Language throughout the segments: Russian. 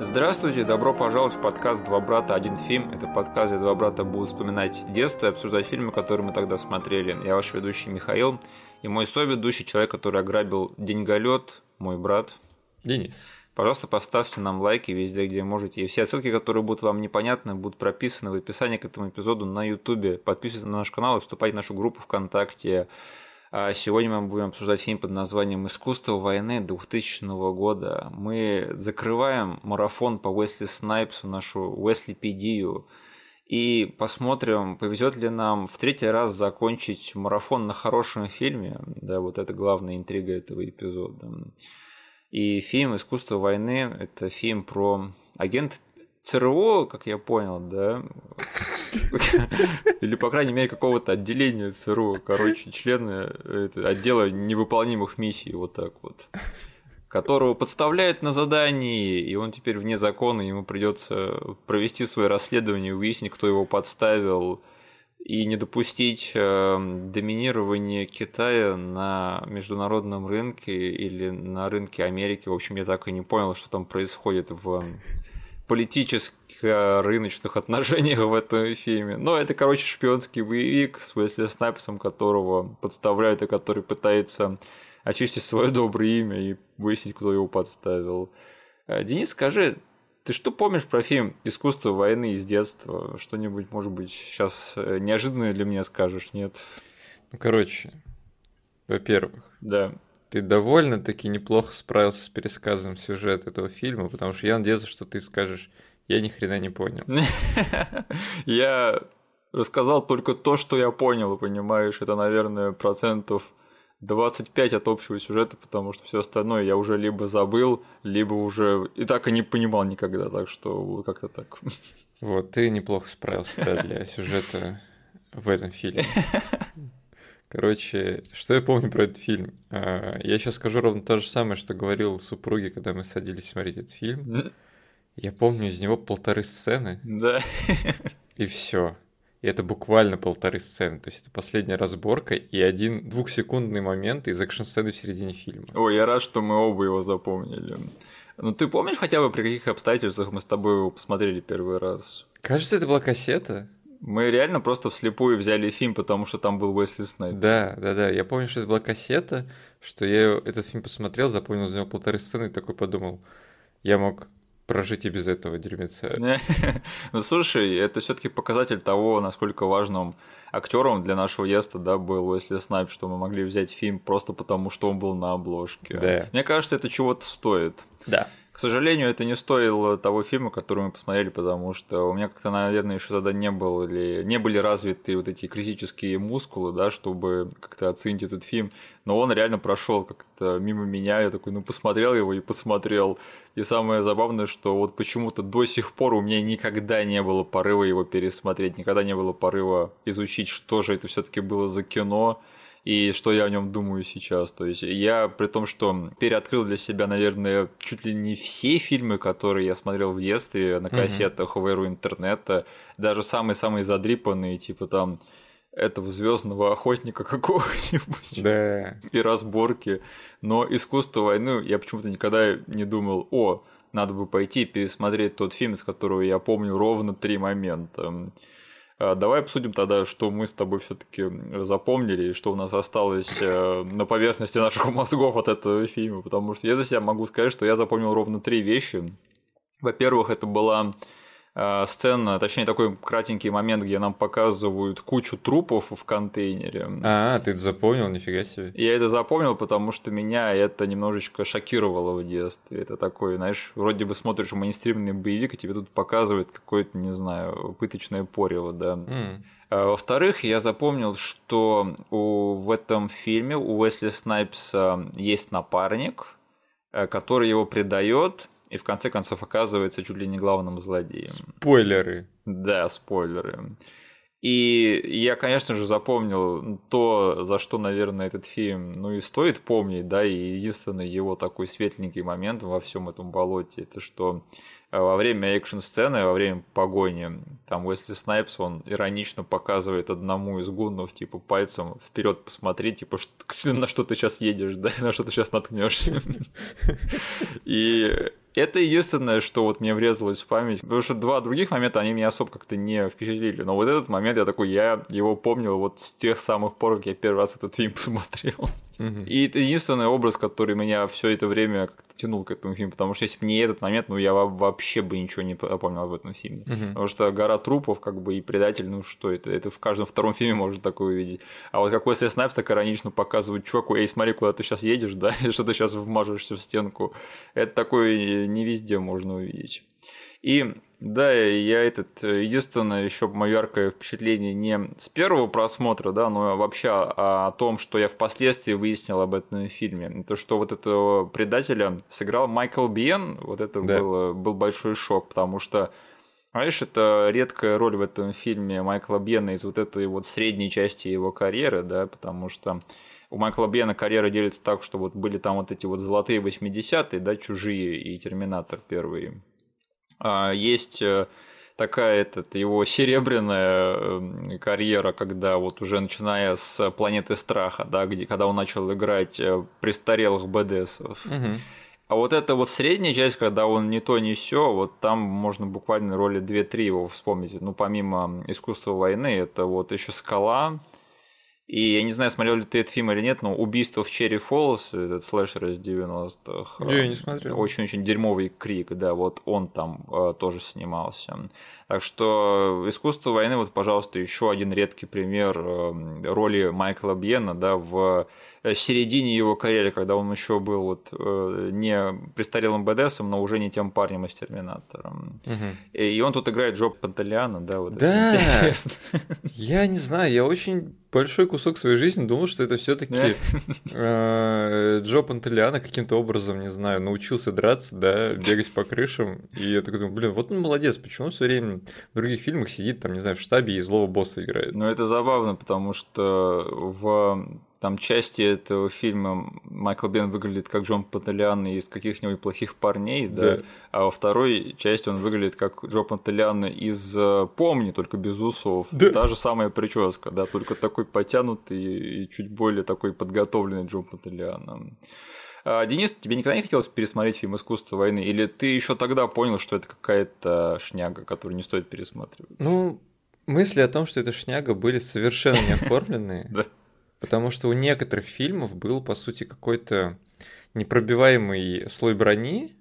Здравствуйте, добро пожаловать в подкаст «Два брата, один фильм». Это подкаст, где два брата будут вспоминать детство и обсуждать фильмы, которые мы тогда смотрели. Я ваш ведущий Михаил и мой соведущий, человек, который ограбил деньголет, мой брат. Денис. Пожалуйста, поставьте нам лайки везде, где можете. И все ссылки, которые будут вам непонятны, будут прописаны в описании к этому эпизоду на YouTube. Подписывайтесь на наш канал и вступайте в нашу группу ВКонтакте. А сегодня мы будем обсуждать фильм под названием «Искусство войны» 2000 года. Мы закрываем марафон по Уэсли Снайпсу, нашу Уэслипедию, и посмотрим, повезет ли нам в третий раз закончить марафон на хорошем фильме. Да, вот это главная интрига этого эпизода. И фильм «Искусство войны» — это фильм про агент ЦРУ, как я понял, да, или, по крайней мере, какого-то отделения ЦРУ, короче, члены отдела невыполнимых миссий, вот так вот, которого подставляют на задании, и он теперь вне закона, ему придется провести свое расследование, выяснить, кто его подставил, и не допустить э, доминирования Китая на международном рынке или на рынке Америки. В общем, я так и не понял, что там происходит в политическо-рыночных отношениях в этом фильме. Но это, короче, шпионский боевик с Уэсли Снайпсом, которого подставляют и который пытается очистить свое доброе имя и выяснить, кто его подставил. Э, Денис, скажи, ты что помнишь про фильм «Искусство войны» из детства? Что-нибудь, может быть, сейчас э, неожиданное для меня скажешь, нет? Ну, короче, во-первых, да. Ты довольно-таки неплохо справился с пересказом сюжета этого фильма, потому что я надеялся, что ты скажешь, я ни хрена не понял. Я рассказал только то, что я понял, понимаешь, это, наверное, процентов 25 от общего сюжета, потому что все остальное я уже либо забыл, либо уже и так и не понимал никогда, так что как-то так. Вот, ты неплохо справился да, для сюжета в этом фильме. Короче, что я помню про этот фильм? А, я сейчас скажу ровно то же самое, что говорил супруге, когда мы садились смотреть этот фильм. Я помню из него полторы сцены. Да. И все. И это буквально полторы сцены. То есть это последняя разборка и один двухсекундный момент из экшн-сцены в середине фильма. Ой, я рад, что мы оба его запомнили. Ну ты помнишь хотя бы, при каких обстоятельствах мы с тобой его посмотрели первый раз? Кажется, это была кассета. Мы реально просто вслепую взяли фильм, потому что там был Уэсли Снайпс. Да, да, да. Я помню, что это была кассета, что я этот фильм посмотрел, запомнил за него полторы сцены и такой подумал, я мог прожить и без этого дерьмеца. ну слушай, это все-таки показатель того, насколько важным актером для нашего еста, да, был Уэсли Снайп, что мы могли взять фильм просто потому, что он был на обложке. Да. Мне кажется, это чего-то стоит. Да. К сожалению, это не стоило того фильма, который мы посмотрели, потому что у меня как-то, наверное, еще тогда не было или не были развиты вот эти критические мускулы, да, чтобы как-то оценить этот фильм. Но он реально прошел как-то мимо меня. Я такой, ну посмотрел его и посмотрел. И самое забавное, что вот почему-то до сих пор у меня никогда не было порыва его пересмотреть, никогда не было порыва изучить, что же это все-таки было за кино и что я о нем думаю сейчас. То есть я, при том, что переоткрыл для себя, наверное, чуть ли не все фильмы, которые я смотрел в детстве на кассетах, в эру интернета, даже самые-самые задрипанные, типа там этого звездного охотника какого-нибудь. Да. И разборки. Но искусство войны я почему-то никогда не думал, о, надо бы пойти пересмотреть тот фильм, из которого я помню ровно три момента. А, давай обсудим тогда, что мы с тобой все-таки запомнили, и что у нас осталось э, на поверхности наших мозгов от этого фильма. Потому что я за себя могу сказать, что я запомнил ровно три вещи. Во-первых, это была сцена, точнее такой кратенький момент, где нам показывают кучу трупов в контейнере. А, ты это запомнил, нифига себе. Я это запомнил, потому что меня это немножечко шокировало в детстве. Это такой, знаешь, вроде бы смотришь мейнстримный боевик, и тебе тут показывают какое-то, не знаю, пыточное порево, да. Mm. Во-вторых, я запомнил, что у, в этом фильме у Уэсли Снайпса есть напарник, э, который его предает, и в конце концов оказывается чуть ли не главным злодеем. Спойлеры. Да, спойлеры. И я, конечно же, запомнил то, за что, наверное, этот фильм, ну и стоит помнить, да, и единственный его такой светленький момент во всем этом болоте, это что э, во время экшн-сцены, во время погони, там Уэсли Снайпс, он иронично показывает одному из гуннов, типа, пальцем вперед посмотри, типа, на что ты сейчас едешь, да, на что ты сейчас наткнешься. И это единственное, что вот мне врезалось в память. Потому что два других момента, они меня особо как-то не впечатлили. Но вот этот момент, я такой, я его помнил вот с тех самых пор, как я первый раз этот фильм посмотрел. И это единственный образ, который меня все это время как-то тянул к этому фильму, потому что если бы не этот момент, ну я вообще бы ничего не помнил об этом фильме. Потому что гора трупов, как бы и предатель, ну что это? Это в каждом втором фильме можно такое увидеть. А вот какой если Снайп так иронично показывает чуваку, эй, смотри, куда ты сейчас едешь, да, что ты сейчас вмажешься в стенку. Это такое не везде можно увидеть. И да, я этот, единственное еще мое яркое впечатление не с первого просмотра, да, но вообще о том, что я впоследствии выяснил об этом фильме. То, что вот этого предателя сыграл Майкл Биен, вот это да. был, был большой шок, потому что знаешь, это редкая роль в этом фильме Майкла Бьена из вот этой вот средней части его карьеры, да, потому что у Майкла Бьена карьера делится так, что вот были там вот эти вот золотые 80-е, да, чужие и Терминатор первые. А, есть э, такая этот, его серебряная эм, карьера, когда вот уже начиная с планеты страха, да, где когда он начал играть э, престарелых БДСов. Угу. А вот эта вот средняя часть, когда он не то, не все, вот там можно буквально роли 2-3 его вспомнить. Ну, помимо искусства войны, это вот еще скала, и я не знаю, смотрел ли ты этот фильм или нет, но «Убийство в Черри Фоллс», этот слэшер из 90-х. Я не смотрел. Очень-очень дерьмовый крик, да, вот он там э, тоже снимался. Так что «Искусство войны», вот, пожалуйста, еще один редкий пример э, роли Майкла Бьена, да, в э, середине его карьеры, когда он еще был вот э, не престарелым БДСом, но уже не тем парнем из «Терминатора». Угу. И он тут играет Джо Пантелиана, да, вот да, я не знаю, я очень большой кусок своей жизни думал, что это все-таки э, Джо Пантелиана каким-то образом, не знаю, научился драться, да, бегать по крышам. И я такой думаю, блин, вот он молодец, почему он все время в других фильмах сидит, там, не знаю, в штабе и злого босса играет. Ну, это забавно, потому что в там части этого фильма Майкл Бен выглядит как Джон Пантелиан из каких-нибудь плохих парней, да. да, а во второй части он выглядит как Джо Пантелиан из э, Помни, только без усов. Да. Та же самая прическа, да, только такой потянутый и чуть более такой подготовленный Джо Пантелиан. А, Денис, тебе никогда не хотелось пересмотреть фильм «Искусство войны»? Или ты еще тогда понял, что это какая-то шняга, которую не стоит пересматривать? Ну, мысли о том, что это шняга, были совершенно не оформленные. Потому что у некоторых фильмов был, по сути, какой-то непробиваемый слой брони,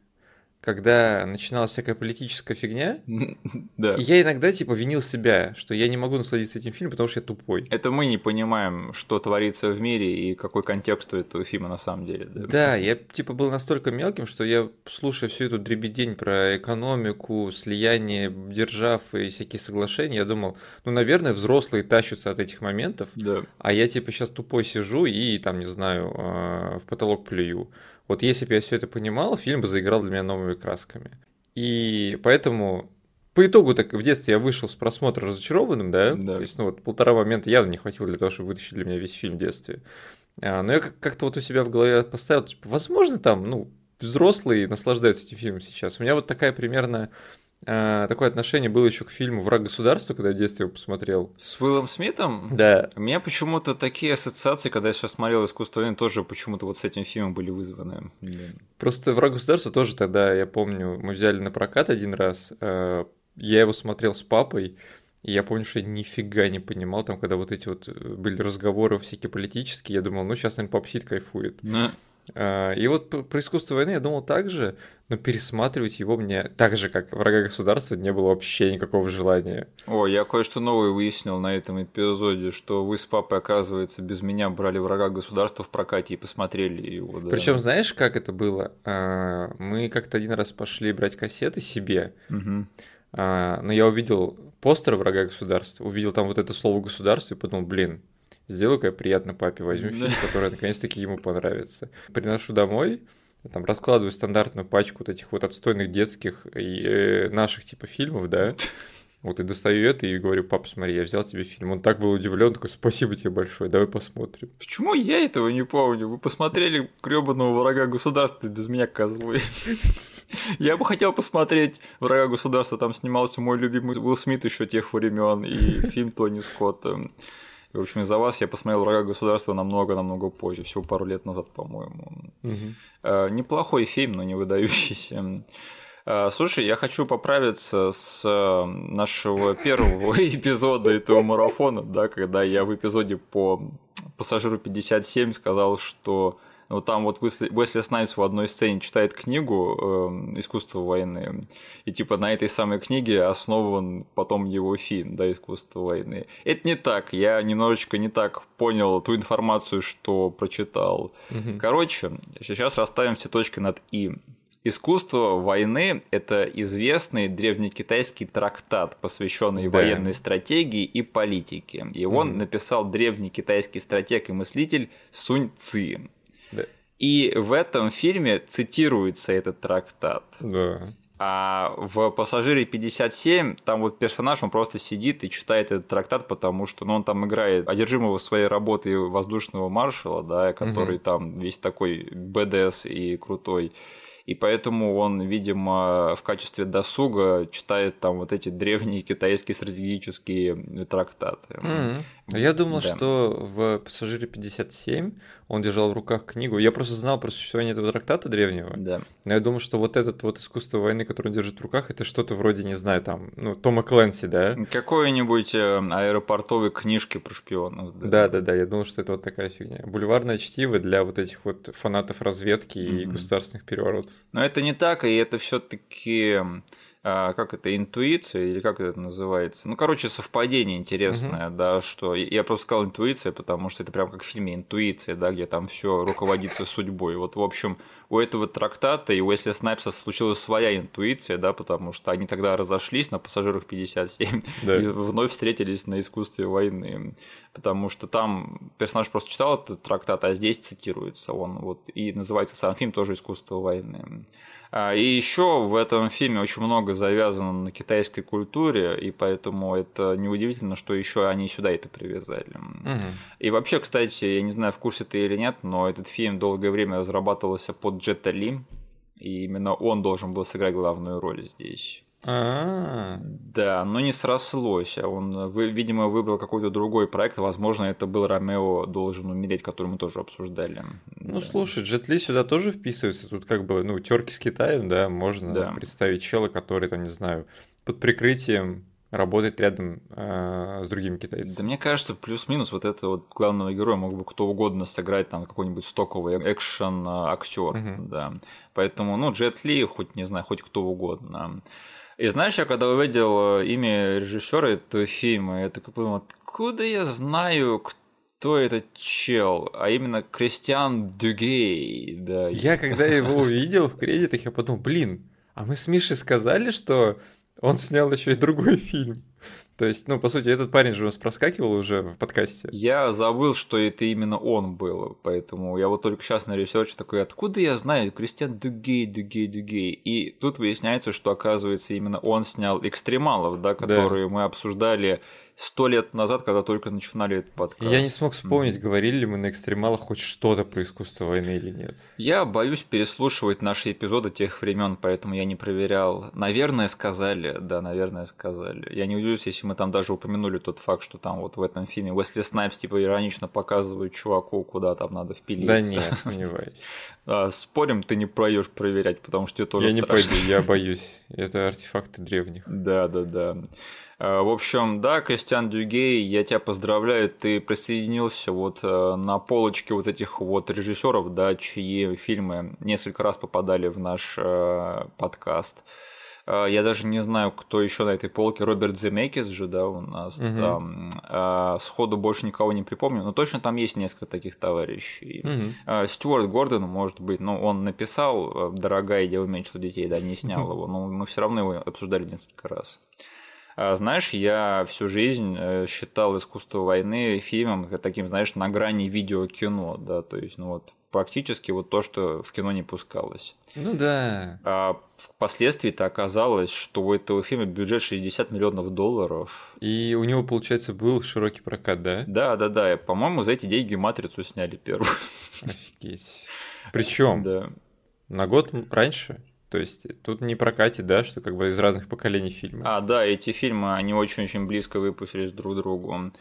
когда начиналась всякая политическая фигня, да. я иногда типа винил себя, что я не могу насладиться этим фильмом, потому что я тупой. Это мы не понимаем, что творится в мире и какой контекст у этого фильма на самом деле. Да, да я типа был настолько мелким, что я слушая всю эту дребедень про экономику, слияние держав и всякие соглашения, я думал, ну, наверное, взрослые тащатся от этих моментов, да. а я типа сейчас тупой сижу и там, не знаю, а, в потолок плюю. Вот если бы я все это понимал, фильм бы заиграл для меня новыми красками. И поэтому по итогу так в детстве я вышел с просмотра разочарованным, да? да. То есть, ну вот полтора момента явно не хватило для того, чтобы вытащить для меня весь фильм в детстве. А, но я как-то вот у себя в голове поставил, типа, возможно, там, ну, взрослые наслаждаются этим фильмом сейчас. У меня вот такая примерно а, такое отношение было еще к фильму «Враг государства», когда я в детстве его посмотрел. С Уиллом Смитом? Да. У меня почему-то такие ассоциации, когда я сейчас смотрел «Искусство войны», тоже почему-то вот с этим фильмом были вызваны. Просто «Враг государства» тоже тогда, я помню, мы взяли на прокат один раз, а, я его смотрел с папой, и я помню, что я нифига не понимал, там, когда вот эти вот э, были разговоры всякие политические, я думал, ну, сейчас, наверное, пап сидит, кайфует. Да. А, и вот про искусство войны я думал так же, но пересматривать его мне так же, как врага государства, не было вообще никакого желания. О, я кое-что новое выяснил на этом эпизоде, что вы с папой, оказывается, без меня брали врага государства в прокате и посмотрели его. Да. Причем знаешь, как это было? А, мы как-то один раз пошли брать кассеты себе, угу. но я увидел постер врага государства, увидел там вот это слово государство и подумал, блин, сделаю-ка я приятно папе, возьму фильм, который наконец-таки ему понравится. Приношу домой, там раскладываю стандартную пачку вот этих вот отстойных детских и э, наших типа фильмов, да, вот и достаю это и говорю, папа, смотри, я взял тебе фильм. Он так был удивлен, такой, спасибо тебе большое, давай посмотрим. Почему я этого не помню? Вы посмотрели гребаного врага государства без меня, козлы. Я бы хотел посмотреть «Врага государства», там снимался мой любимый Уилл Смит еще тех времен и фильм Тони Скотта. В общем, из-за вас я посмотрел «Врага государства» намного-намного позже, всего пару лет назад, по-моему. Угу. Неплохой фильм, но не выдающийся. Слушай, я хочу поправиться с нашего первого эпизода этого марафона, да, когда я в эпизоде по пассажиру 57 сказал, что вот там вот Уэсли, Уэсли Снайпс в одной сцене читает книгу э, «Искусство войны», и типа на этой самой книге основан потом его фильм, да, «Искусство войны». Это не так, я немножечко не так понял ту информацию, что прочитал. Угу. Короче, сейчас расставим все точки над «и». Искусство войны – это известный древнекитайский трактат, посвященный да. военной стратегии и политике. Его mm. написал древний китайский стратег и мыслитель Сунь Ци. И в этом фильме цитируется этот трактат. Да. А в «Пассажире 57» там вот персонаж, он просто сидит и читает этот трактат, потому что ну, он там играет одержимого своей работы воздушного маршала, да, который угу. там весь такой БДС и крутой и поэтому он, видимо, в качестве досуга читает там вот эти древние китайские стратегические трактаты. Mm-hmm. Я думал, да. что в «Пассажире 57» он держал в руках книгу. Я просто знал про существование этого трактата древнего. Да. Но я думал, что вот этот вот искусство войны, которое он держит в руках, это что-то вроде, не знаю, там, ну, Тома Кленси, да? Какой-нибудь э, аэропортовой книжки про шпионов. Да. да, да, Я думал, что это вот такая фигня. Бульварное чтиво для вот этих вот фанатов разведки mm-hmm. и государственных переворотов. Но это не так, и это все-таки как это, интуиция, или как это называется? Ну, короче, совпадение интересное, угу. да, что я просто сказал интуиция, потому что это прям как в фильме «Интуиция», да, где там все руководится судьбой. Вот, в общем, у этого трактата и у Уэсли Снайпса случилась своя интуиция, да, потому что они тогда разошлись на пассажирах 57 да. и вновь встретились на искусстве войны. Потому что там персонаж просто читал этот трактат, а здесь цитируется он. Вот, и называется сам фильм тоже «Искусство войны». А, и еще в этом фильме очень много завязано на китайской культуре, и поэтому это неудивительно, что еще они сюда это привязали. Угу. И вообще, кстати, я не знаю, в курсе ты или нет, но этот фильм долгое время разрабатывался под Джета Ли, и именно он должен был сыграть главную роль здесь. А, Да, но не срослось. А он, видимо, выбрал какой-то другой проект. Возможно, это был Ромео должен умереть, который мы тоже обсуждали. Ну, да. слушай, Джет Ли сюда тоже вписывается. Тут как бы, ну, терки с Китаем, да, можно да. представить чела, который, там, не знаю, под прикрытием работает рядом э, с другими китайцами. Да мне кажется, плюс-минус вот это вот главного героя мог бы кто угодно сыграть, там какой-нибудь стоковый экшен актер, угу. да. Поэтому, ну, Джет Ли, хоть не знаю, хоть кто угодно. И знаешь, я когда увидел э, имя режиссера этого фильма, я такой подумал, откуда я знаю, кто этот чел, а именно Кристиан Дюгей. Да. Я когда его увидел в кредитах, я подумал, блин, а мы с Мишей сказали, что он снял еще и другой фильм. То есть, ну, по сути, этот парень же у нас проскакивал уже в подкасте. Я забыл, что это именно он был, поэтому я вот только сейчас на research е такой, откуда я знаю Кристиан Дугей, Дугей, Дугей. И тут выясняется, что, оказывается, именно он снял «Экстремалов», да, которые да. мы обсуждали сто лет назад, когда только начинали этот подкаст. Я не смог вспомнить, mm-hmm. говорили ли мы на экстремалах хоть что-то про искусство войны или нет. Я боюсь переслушивать наши эпизоды тех времен, поэтому я не проверял. Наверное, сказали, да, наверное, сказали. Я не удивлюсь, если мы там даже упомянули тот факт, что там вот в этом фильме Уэсли Снайпс типа иронично показывает чуваку, куда там надо впилиться. Да нет, сомневаюсь. А, спорим, ты не пройдешь проверять, потому что тебе тоже Я не пойду, я боюсь. Это артефакты древних. Да, да, да. Э, в общем, да, Кристиан Дюгей, я тебя поздравляю, ты присоединился вот э, на полочке вот этих вот режиссеров, да, чьи фильмы несколько раз попадали в наш э, подкаст. Я даже не знаю, кто еще на этой полке. Роберт Земекис же, да, у нас угу. там. А, сходу больше никого не припомню, но точно там есть несколько таких товарищей. Угу. Стюарт Гордон, может быть, ну, он написал «Дорогая, я уменьшил детей», да, не снял его, но мы все равно его обсуждали несколько раз. А, знаешь, я всю жизнь э, считал искусство войны фильмом таким, знаешь, на грани видеокино, да, то есть, ну вот, практически вот то, что в кино не пускалось. Ну да. А впоследствии-то оказалось, что у этого фильма бюджет 60 миллионов долларов. И у него, получается, был широкий прокат, да? Да, да, да. По-моему, за эти деньги матрицу сняли первую. Офигеть. Причем да. на год раньше то есть тут не прокатит, да, что как бы из разных поколений фильмов. А, да, эти фильмы, они очень-очень близко выпустились друг к другу.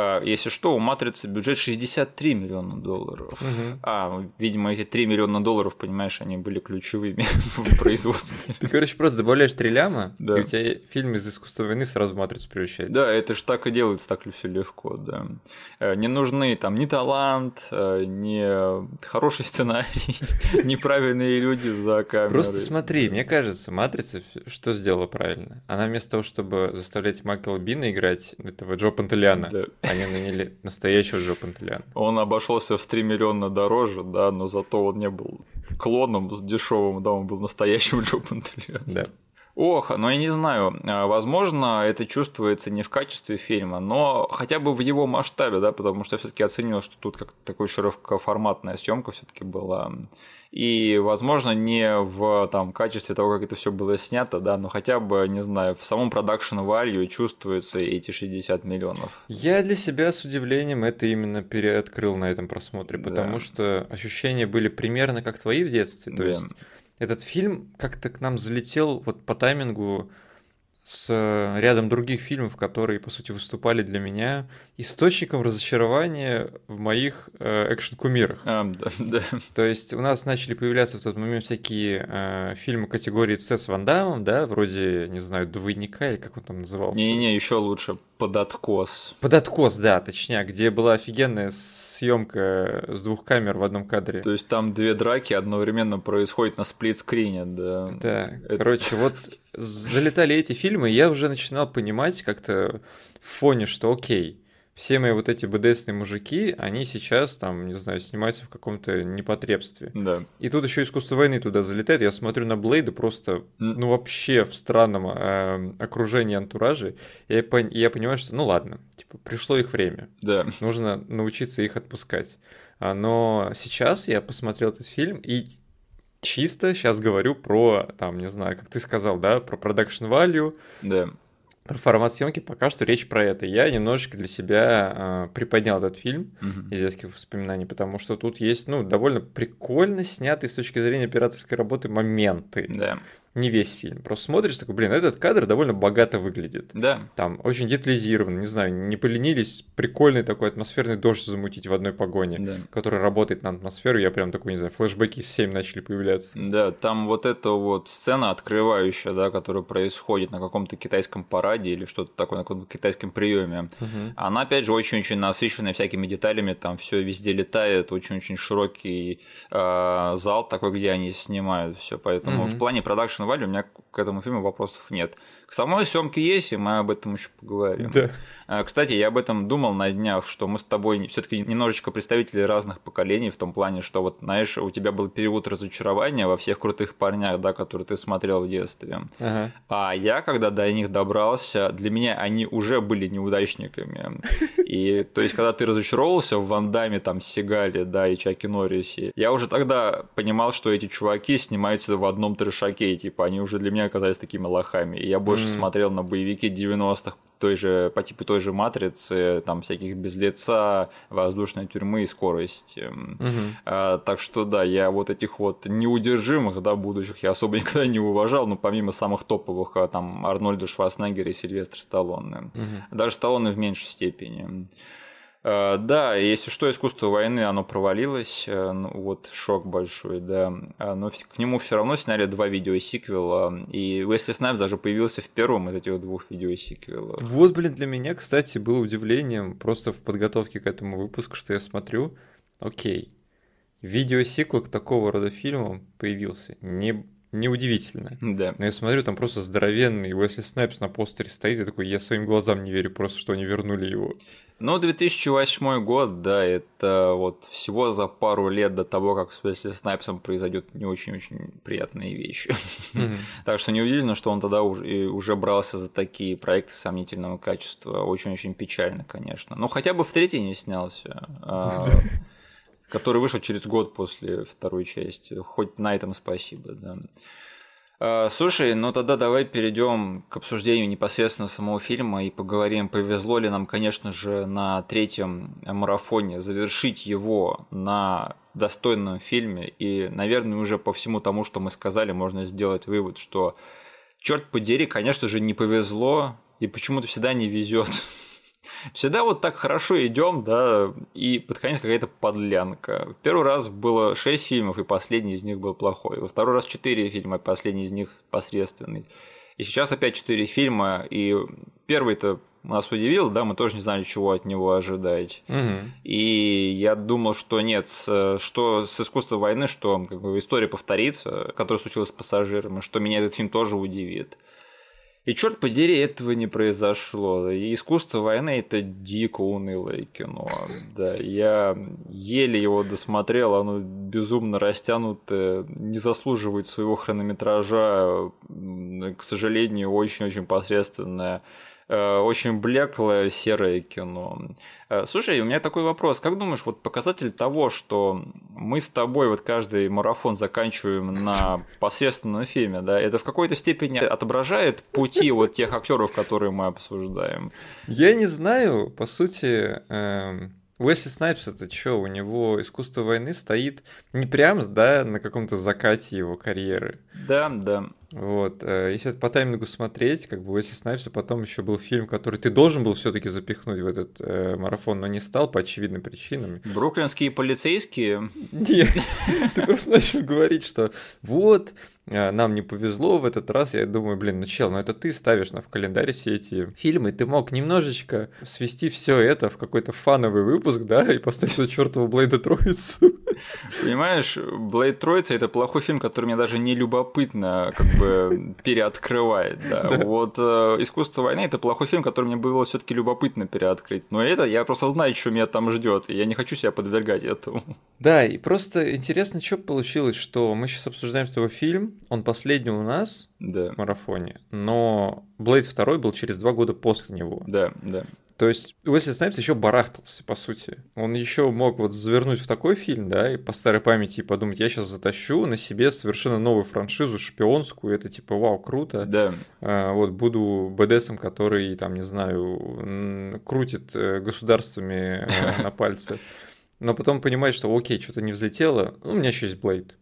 А, если что, у «Матрицы» бюджет 63 миллиона долларов. Угу. А, видимо, эти 3 миллиона долларов, понимаешь, они были ключевыми в производстве. Ты, короче, просто добавляешь 3 ляма, и у тебя фильм из искусства войны сразу в «Матрицу» превращается. Да, это же так и делается, так ли все легко, да. Э, не нужны там ни талант, э, ни хороший сценарий, неправильные люди за камерой. Просто смотри, мне кажется, «Матрица» что сделала правильно? Она вместо того, чтобы заставлять Майкла Бина играть этого Джо Пантелиана, да. Они наняли настоящего Джо Пантелиана. Он обошелся в 3 миллиона дороже, да, но зато он не был клоном с дешевым, да, он был настоящим Джо Пантелианом. Да. Ох, ну я не знаю, а, возможно, это чувствуется не в качестве фильма, но хотя бы в его масштабе, да, потому что я все-таки оценил, что тут как такой широкоформатная съемка все-таки была. И, возможно, не в там, качестве того, как это все было снято, да, но хотя бы, не знаю, в самом продакшн value чувствуются эти 60 миллионов. Я для себя с удивлением это именно переоткрыл на этом просмотре, потому да. что ощущения были примерно как твои в детстве. То да. есть этот фильм как-то к нам залетел вот по таймингу с рядом других фильмов, которые, по сути, выступали для меня источником разочарования в моих э, экшн-кумирах. А, да, да. То есть у нас начали появляться в тот момент всякие э, фильмы категории С с Ван Дамом, да, вроде, не знаю, «Двойника» или как он там назывался. Не-не, еще лучше «Подоткос». «Подоткос», да, точнее, где была офигенная съемка с двух камер в одном кадре. То есть там две драки одновременно происходят на сплит-скрине, да. Да, Это... короче, вот залетали эти фильмы, я уже начинал понимать как-то в фоне, что окей, все мои вот эти БДСные мужики, они сейчас там, не знаю, снимаются в каком-то непотребстве. Да. И тут еще искусство войны туда залетает. Я смотрю на Блейда просто, ну вообще в странном э, окружении антуража. И я, пон- я понимаю, что ну ладно, типа пришло их время. Да. Нужно научиться их отпускать. А, но сейчас я посмотрел этот фильм и чисто сейчас говорю про, там, не знаю, как ты сказал, да, про продакшн value. Да про формат съемки пока что речь про это. Я немножечко для себя э, приподнял этот фильм uh-huh. из детских воспоминаний, потому что тут есть, ну, довольно прикольно снятые с точки зрения операторской работы моменты. Да не весь фильм. Просто смотришь, такой, блин, этот кадр довольно богато выглядит. Да. Там очень детализирован, не знаю, не поленились прикольный такой атмосферный дождь замутить в одной погоне, да. который работает на атмосферу. Я прям такой, не знаю, флешбеки с 7 начали появляться. Да, там вот эта вот сцена открывающая, да, которая происходит на каком-то китайском параде или что-то такое, на каком-то китайском приеме. Угу. Она, опять же, очень-очень насыщенная всякими деталями, там все везде летает, очень-очень широкий э, зал такой, где они снимают все. Поэтому угу. в плане продакшн value у меня к этому фильму вопросов нет. К самой съемке есть, и мы об этом еще поговорим. Да. А, кстати, я об этом думал на днях, что мы с тобой все-таки немножечко представители разных поколений, в том плане, что вот, знаешь, у тебя был период разочарования во всех крутых парнях, да, которые ты смотрел в детстве. Ага. А я, когда до них добрался, для меня они уже были неудачниками. И то есть, когда ты разочаровался в Вандаме, там, Сигале, да, и Чаки Норрисе, я уже тогда понимал, что эти чуваки снимаются в одном трешаке, и, типа, они уже для меня оказались такими лохами. И я больше mm-hmm. смотрел на боевики 90-х той же, по типу той же матрицы, там всяких без лица, воздушной тюрьмы и скорости. Угу. А, так что да, я вот этих вот неудержимых, да, будущих я особо никогда не уважал, ну помимо самых топовых, а, там Арнольда Шварценеггера и Сильвестра Сталлоне. Угу. Даже Сталлоне в меньшей степени. Э, да, если что, искусство войны, оно провалилось, э, ну, вот шок большой, да, э, но к нему все равно сняли два видеосиквела, и Уэсли Снайпс даже появился в первом из этих двух видеосиквелов. Вот, блин, для меня, кстати, было удивлением просто в подготовке к этому выпуску, что я смотрю, окей, видеосиквел к такого рода фильмам появился, не неудивительно. Да. Но я смотрю, там просто здоровенный Уэсли Снайпс на постере стоит, и такой, я своим глазам не верю, просто что они вернули его. Ну, 2008 год, да, это вот всего за пару лет до того, как с Уэсли Снайпсом произойдет не очень-очень приятные вещи. Так что неудивительно, что он тогда уже, уже брался за такие проекты сомнительного качества. Очень-очень печально, конечно. Но хотя бы в третий не снялся. А, который вышел через год после второй части. Хоть на этом спасибо, да. А, слушай, ну тогда давай перейдем к обсуждению непосредственно самого фильма и поговорим, повезло ли нам, конечно же, на третьем марафоне завершить его на достойном фильме. И, наверное, уже по всему тому, что мы сказали, можно сделать вывод, что черт подери, конечно же, не повезло, и почему-то всегда не везет Всегда вот так хорошо идем, да, и под конец какая-то подлянка. Первый раз было 6 фильмов, и последний из них был плохой. Во второй раз 4 фильма, и последний из них посредственный. И сейчас опять 4 фильма, и первый-то нас удивил, да, мы тоже не знали, чего от него ожидать. Угу. И я думал, что нет, что с искусством войны, что как бы история повторится, которая случилась с пассажирами, что меня этот фильм тоже удивит. И черт подери, этого не произошло. И искусство войны это дико унылое кино. Да, я еле его досмотрел, оно безумно растянутое, не заслуживает своего хронометража, к сожалению, очень-очень посредственное. Э, очень блеклое серое кино. Э, слушай, у меня такой вопрос. Как думаешь, вот показатель того, что мы с тобой вот каждый марафон заканчиваем на посредственном фильме, да, это в какой-то степени отображает пути вот тех актеров, которые мы обсуждаем? Я не знаю, по сути, эм, Уэсли Снайпс это что, у него искусство войны стоит не прям, да, на каком-то закате его карьеры. Да, да. Вот, э, если по таймингу смотреть, как бы Уэсли Снайпса потом еще был фильм, который ты должен был все-таки запихнуть в этот э, марафон, но не стал по очевидным причинам. Бруклинские полицейские? Нет, ты просто начал говорить, что вот, э, нам не повезло в этот раз, я думаю, блин, ну чел, ну это ты ставишь на в календаре все эти фильмы, ты мог немножечко свести все это в какой-то фановый выпуск, да, и поставить эту чертову Блейда Троицу. Понимаешь, Блейд Троица это плохой фильм, который мне даже не любопытно как бы переоткрывает. Да. Да. Вот э, «Искусство войны» — это плохой фильм, который мне было все таки любопытно переоткрыть. Но это я просто знаю, что меня там ждет, и я не хочу себя подвергать этому. Да, и просто интересно, что получилось, что мы сейчас обсуждаем с тобой фильм, он последний у нас да. в марафоне, но Блейд второй был через два года после него. Да, да. То есть Уэсли Снайпс еще барахтался, по сути. Он еще мог вот завернуть в такой фильм, да, и по старой памяти подумать, я сейчас затащу на себе совершенно новую франшизу шпионскую, это типа вау, круто. Да. А, вот буду БДСом, который, там, не знаю, крутит э, государствами э, на пальце. Но потом понимает, что окей, что-то не взлетело, у меня еще есть Блейд.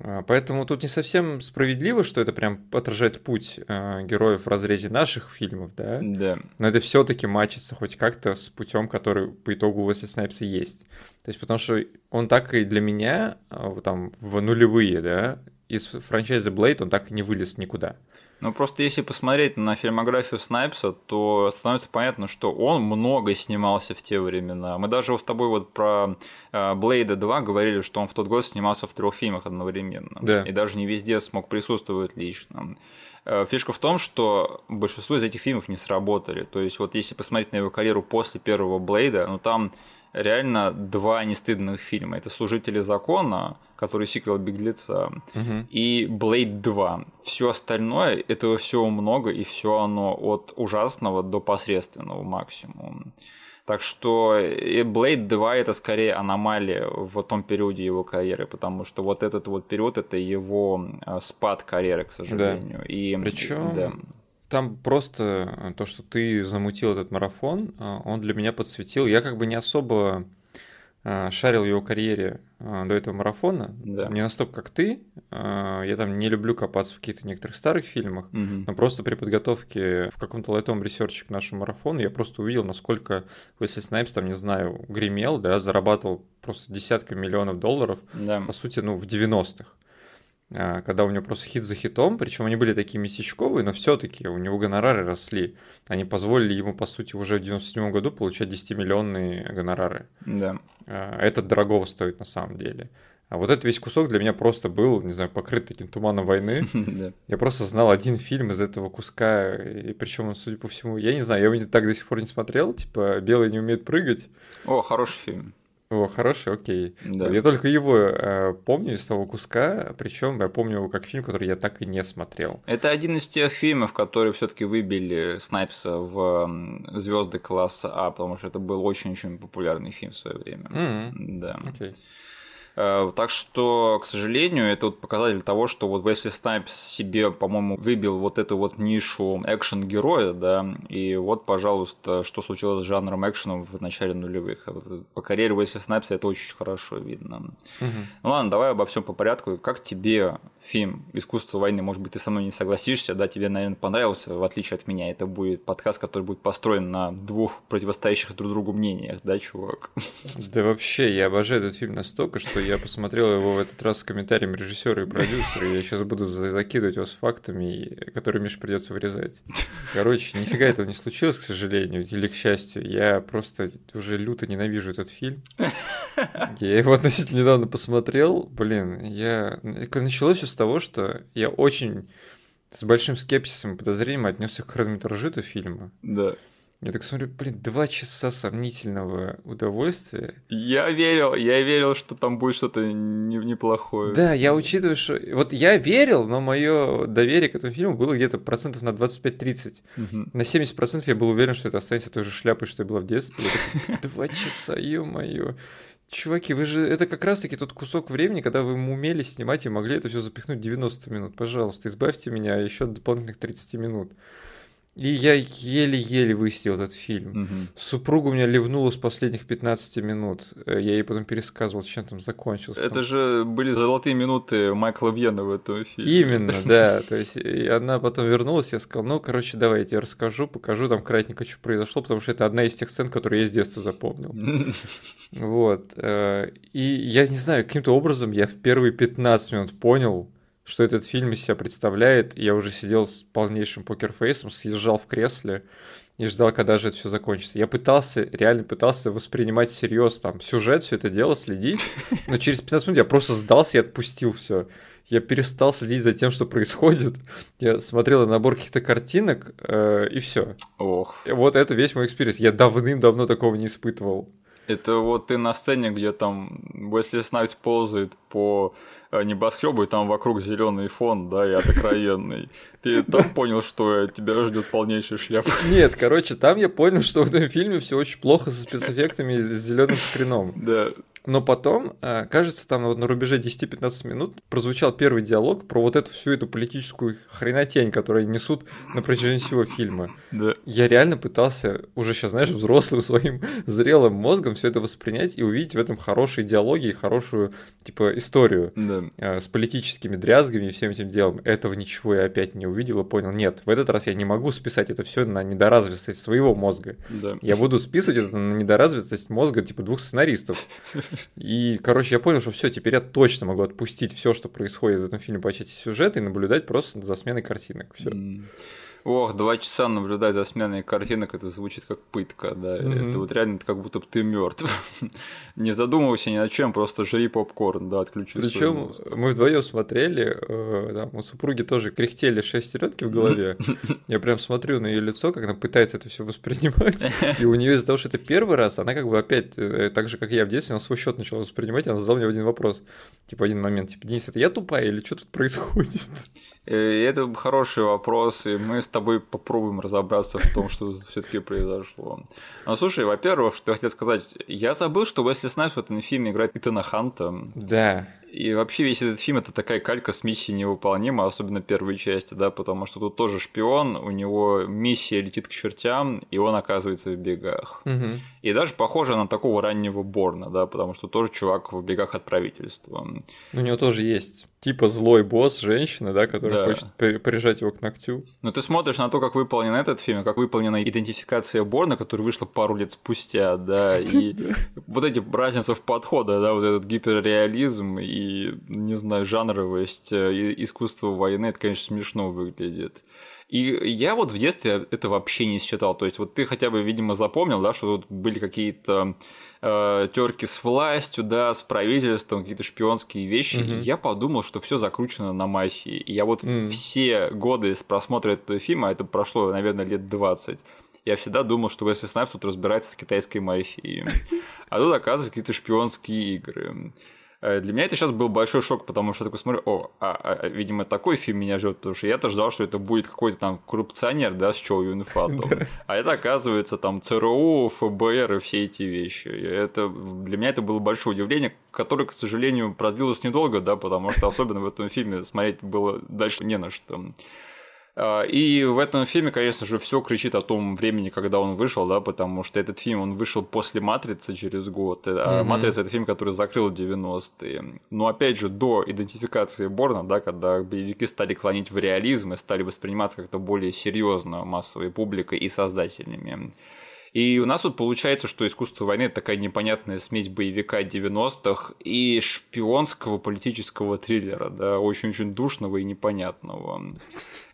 А, поэтому тут не совсем справедливо, что это прям отражает путь э, героев в разрезе наших фильмов, да? Да. Но это все-таки мачится хоть как-то с путем, который по итогу у Уэсли Снайпса есть. То есть потому что он так и для меня, э, там, в нулевые, да, из франчайза Blade он так и не вылез никуда. Ну, просто если посмотреть на фильмографию Снайпса, то становится понятно, что он много снимался в те времена. Мы даже с тобой вот про Блейда 2 говорили, что он в тот год снимался в трех фильмах одновременно. Да. И даже не везде смог присутствовать лично. Э, фишка в том, что большинство из этих фильмов не сработали. То есть, вот если посмотреть на его карьеру после первого Блейда, ну там реально два нестыдных фильма. Это «Служители закона», который сиквел «Беглеца», угу. и «Блейд 2». Все остальное, этого всего много, и все оно от ужасного до посредственного максимум. Так что Blade 2 это скорее аномалия в том периоде его карьеры, потому что вот этот вот период это его э, спад карьеры, к сожалению. Да. И, Причем да там просто э, то, что ты замутил этот марафон, э, он для меня подсветил. Я как бы не особо э, шарил его карьере до этого марафона. Да. Не настолько, как ты. Я там не люблю копаться в каких-то некоторых старых фильмах, угу. но просто при подготовке в каком-то лайтовом research е к нашему марафону я просто увидел, насколько Уэсли Снайпс там, не знаю, гремел, да, зарабатывал просто десятки миллионов долларов, да. по сути, ну, в 90-х. А, когда у него просто хит за хитом, причем они были такие местечковые, но все-таки у него гонорары росли. Они позволили ему, по сути, уже в 97 году получать 10-миллионные гонорары. Да. А, это дорогого стоит на самом деле. А вот этот весь кусок для меня просто был, не знаю, покрыт таким туманом войны. Я просто знал один фильм из этого куска, и причем он, судя по всему, я не знаю, я его так до сих пор не смотрел, типа «Белый не умеет прыгать». О, хороший фильм. О, хороший, окей. Да. Я только его э, помню из того куска, причем я помню его как фильм, который я так и не смотрел. Это один из тех фильмов, которые все-таки выбили Снайпса в звезды класса А, потому что это был очень-очень популярный фильм в свое время. Mm-hmm. Да. Okay. Э, так что, к сожалению, это вот показатель того, что вот Уэсли Снайпс себе, по-моему, выбил вот эту вот нишу экшен-героя, да, и вот, пожалуйста, что случилось с жанром экшена в начале нулевых. Вот по карьере Уэсли Снайпса это очень хорошо видно. Угу. Ну ладно, давай обо всем по порядку. Как тебе фильм «Искусство войны». Может быть, ты со мной не согласишься, да, тебе, наверное, понравился, в отличие от меня. Это будет подкаст, который будет построен на двух противостоящих друг другу мнениях, да, чувак? Да вообще, я обожаю этот фильм настолько, что я посмотрел его в этот раз с комментарием режиссера и продюсера, я сейчас буду закидывать вас фактами, которые Мише придется вырезать. Короче, нифига этого не случилось, к сожалению, или к счастью. Я просто уже люто ненавижу этот фильм. Я его относительно недавно посмотрел. Блин, я... Началось все с того, что я очень с большим скепсисом и подозрением отнесся к хронометражу этого фильма. Да. Я так смотрю, блин, два часа сомнительного удовольствия. Я верил, я верил, что там будет что-то не, неплохое. Да, я учитываю, что... Вот я верил, но мое доверие к этому фильму было где-то процентов на 25-30. Угу. На 70% я был уверен, что это останется той же шляпой, что и было в детстве. Два часа, ё-моё. Чуваки, вы же... Это как раз-таки тот кусок времени, когда вы умели снимать и могли это все запихнуть 90 минут. Пожалуйста, избавьте меня еще дополнительных 30 минут. И я еле-еле высидел этот фильм. Угу. Супруга у меня ливнула с последних 15 минут. Э, я ей потом пересказывал, чем там закончился. Это же были золотые минуты Майкла Бьена в этом фильме. Именно, да. То есть она потом вернулась, я сказал, ну, короче, давай я тебе расскажу, покажу там кратенько, что произошло, потому что это одна из тех сцен, которые я с детства запомнил. Вот. Э, и я не знаю, каким-то образом я в первые 15 минут понял, что этот фильм из себя представляет. Я уже сидел с полнейшим покерфейсом, съезжал в кресле и ждал, когда же это все закончится. Я пытался, реально пытался воспринимать всерьез там сюжет, все это дело, следить, но через 15 минут я просто сдался и отпустил все. Я перестал следить за тем, что происходит. Я смотрел на набор каких-то картинок, э, и все. Ох. Вот это весь мой experience. Я давным-давно такого не испытывал. Это вот ты на сцене, где там Уэсли Снайпс ползает по э, небоскребу, и там вокруг зеленый фон, да, и откровенный. Ты там понял, что тебя ждет полнейший шляп? Нет, короче, там я понял, что в этом фильме все очень плохо со спецэффектами и с зеленым скрином. Да. Но потом, э, кажется, там вот на рубеже 10-15 минут прозвучал первый диалог про вот эту всю эту политическую хренотень, которую несут на протяжении всего фильма. Да. Я реально пытался уже сейчас, знаешь, взрослым своим зрелым мозгом все это воспринять и увидеть в этом хорошие диалоги и хорошую, типа, историю да. Э, с политическими дрязгами и всем этим делом. Этого ничего я опять не увидел и понял. Нет, в этот раз я не могу списать это все на недоразвитость своего мозга. Да. Я буду списывать это на недоразвитость мозга, типа, двух сценаристов. И, короче, я понял, что все, теперь я точно могу отпустить все, что происходит в этом фильме по части сюжета и наблюдать просто за сменой картинок. Все. Ох, два часа наблюдать за сменой картинок, это звучит как пытка, да. Mm-hmm. Это вот реально как будто бы ты мертв. не задумывайся ни о чем, просто жри попкорн, да, отключи Причем мы вдвоем смотрели, э, там, у супруги тоже кряхтели шестеренки в голове. Я прям смотрю на ее лицо, как она пытается это все воспринимать. И у нее из-за того, что это первый раз, она как бы опять, э, так же, как я в детстве, она свой счет начала воспринимать, и она задала мне один вопрос. Типа один момент, типа, Денис, это я тупая или что тут происходит? Э, это хороший вопрос, и мы с тобой попробуем разобраться в том, что все-таки произошло. Ну, слушай, во-первых, что я хотел сказать, я забыл, что Уэсли Снайпс в этом фильме играет Итана Ханта. Да. И вообще весь этот фильм это такая калька с миссией невыполнима, особенно первой части, да, потому что тут тоже шпион, у него миссия летит к чертям, и он оказывается в бегах. Угу. И даже похоже на такого раннего Борна, да, потому что тоже чувак в бегах от правительства. У него тоже есть типа злой босс, женщина, да, которая да. хочет прижать его к ногтю. Но ты смотришь на то, как выполнен этот фильм, как выполнена идентификация Борна, которая вышла пару лет спустя, да, и вот эти разницы в подходе, да, вот этот гиперреализм и не знаю, жанровость э, искусства войны, это, конечно, смешно выглядит. И я вот в детстве это вообще не считал. То есть, вот ты хотя бы, видимо, запомнил, да, что тут были какие-то э, терки с властью, да, с правительством, какие-то шпионские вещи. Угу. И я подумал, что все закручено на мафии. И я вот угу. все годы с просмотра этого фильма, это прошло, наверное, лет 20, я всегда думал, что Уэсли Снайпс тут разбирается с китайской мафией. А тут, оказывается, какие-то шпионские игры. Э, для меня это сейчас был большой шок, потому что я такой смотрю, о, а, а, а видимо, такой фильм меня ждет, потому что я-то ждал, что это будет какой-то там коррупционер, да, с Чоу Юнфатом. А это, оказывается, там ЦРУ, ФБР и все эти вещи. Это, для меня это было большое удивление, которое, к сожалению, продлилось недолго, да, потому что особенно в этом фильме смотреть было дальше не на что. А, и в этом фильме, конечно же, все кричит о том времени, когда он вышел, да, потому что этот фильм, он вышел после «Матрицы» через год. А mm-hmm. «Матрица» — это фильм, который закрыл 90-е. Но, опять же, до идентификации Борна, да, когда боевики стали клонить в реализм и стали восприниматься как-то более серьезно массовой публикой и создателями. И у нас вот получается, что искусство войны это такая непонятная смесь боевика 90-х и шпионского политического триллера, да, очень-очень душного и непонятного.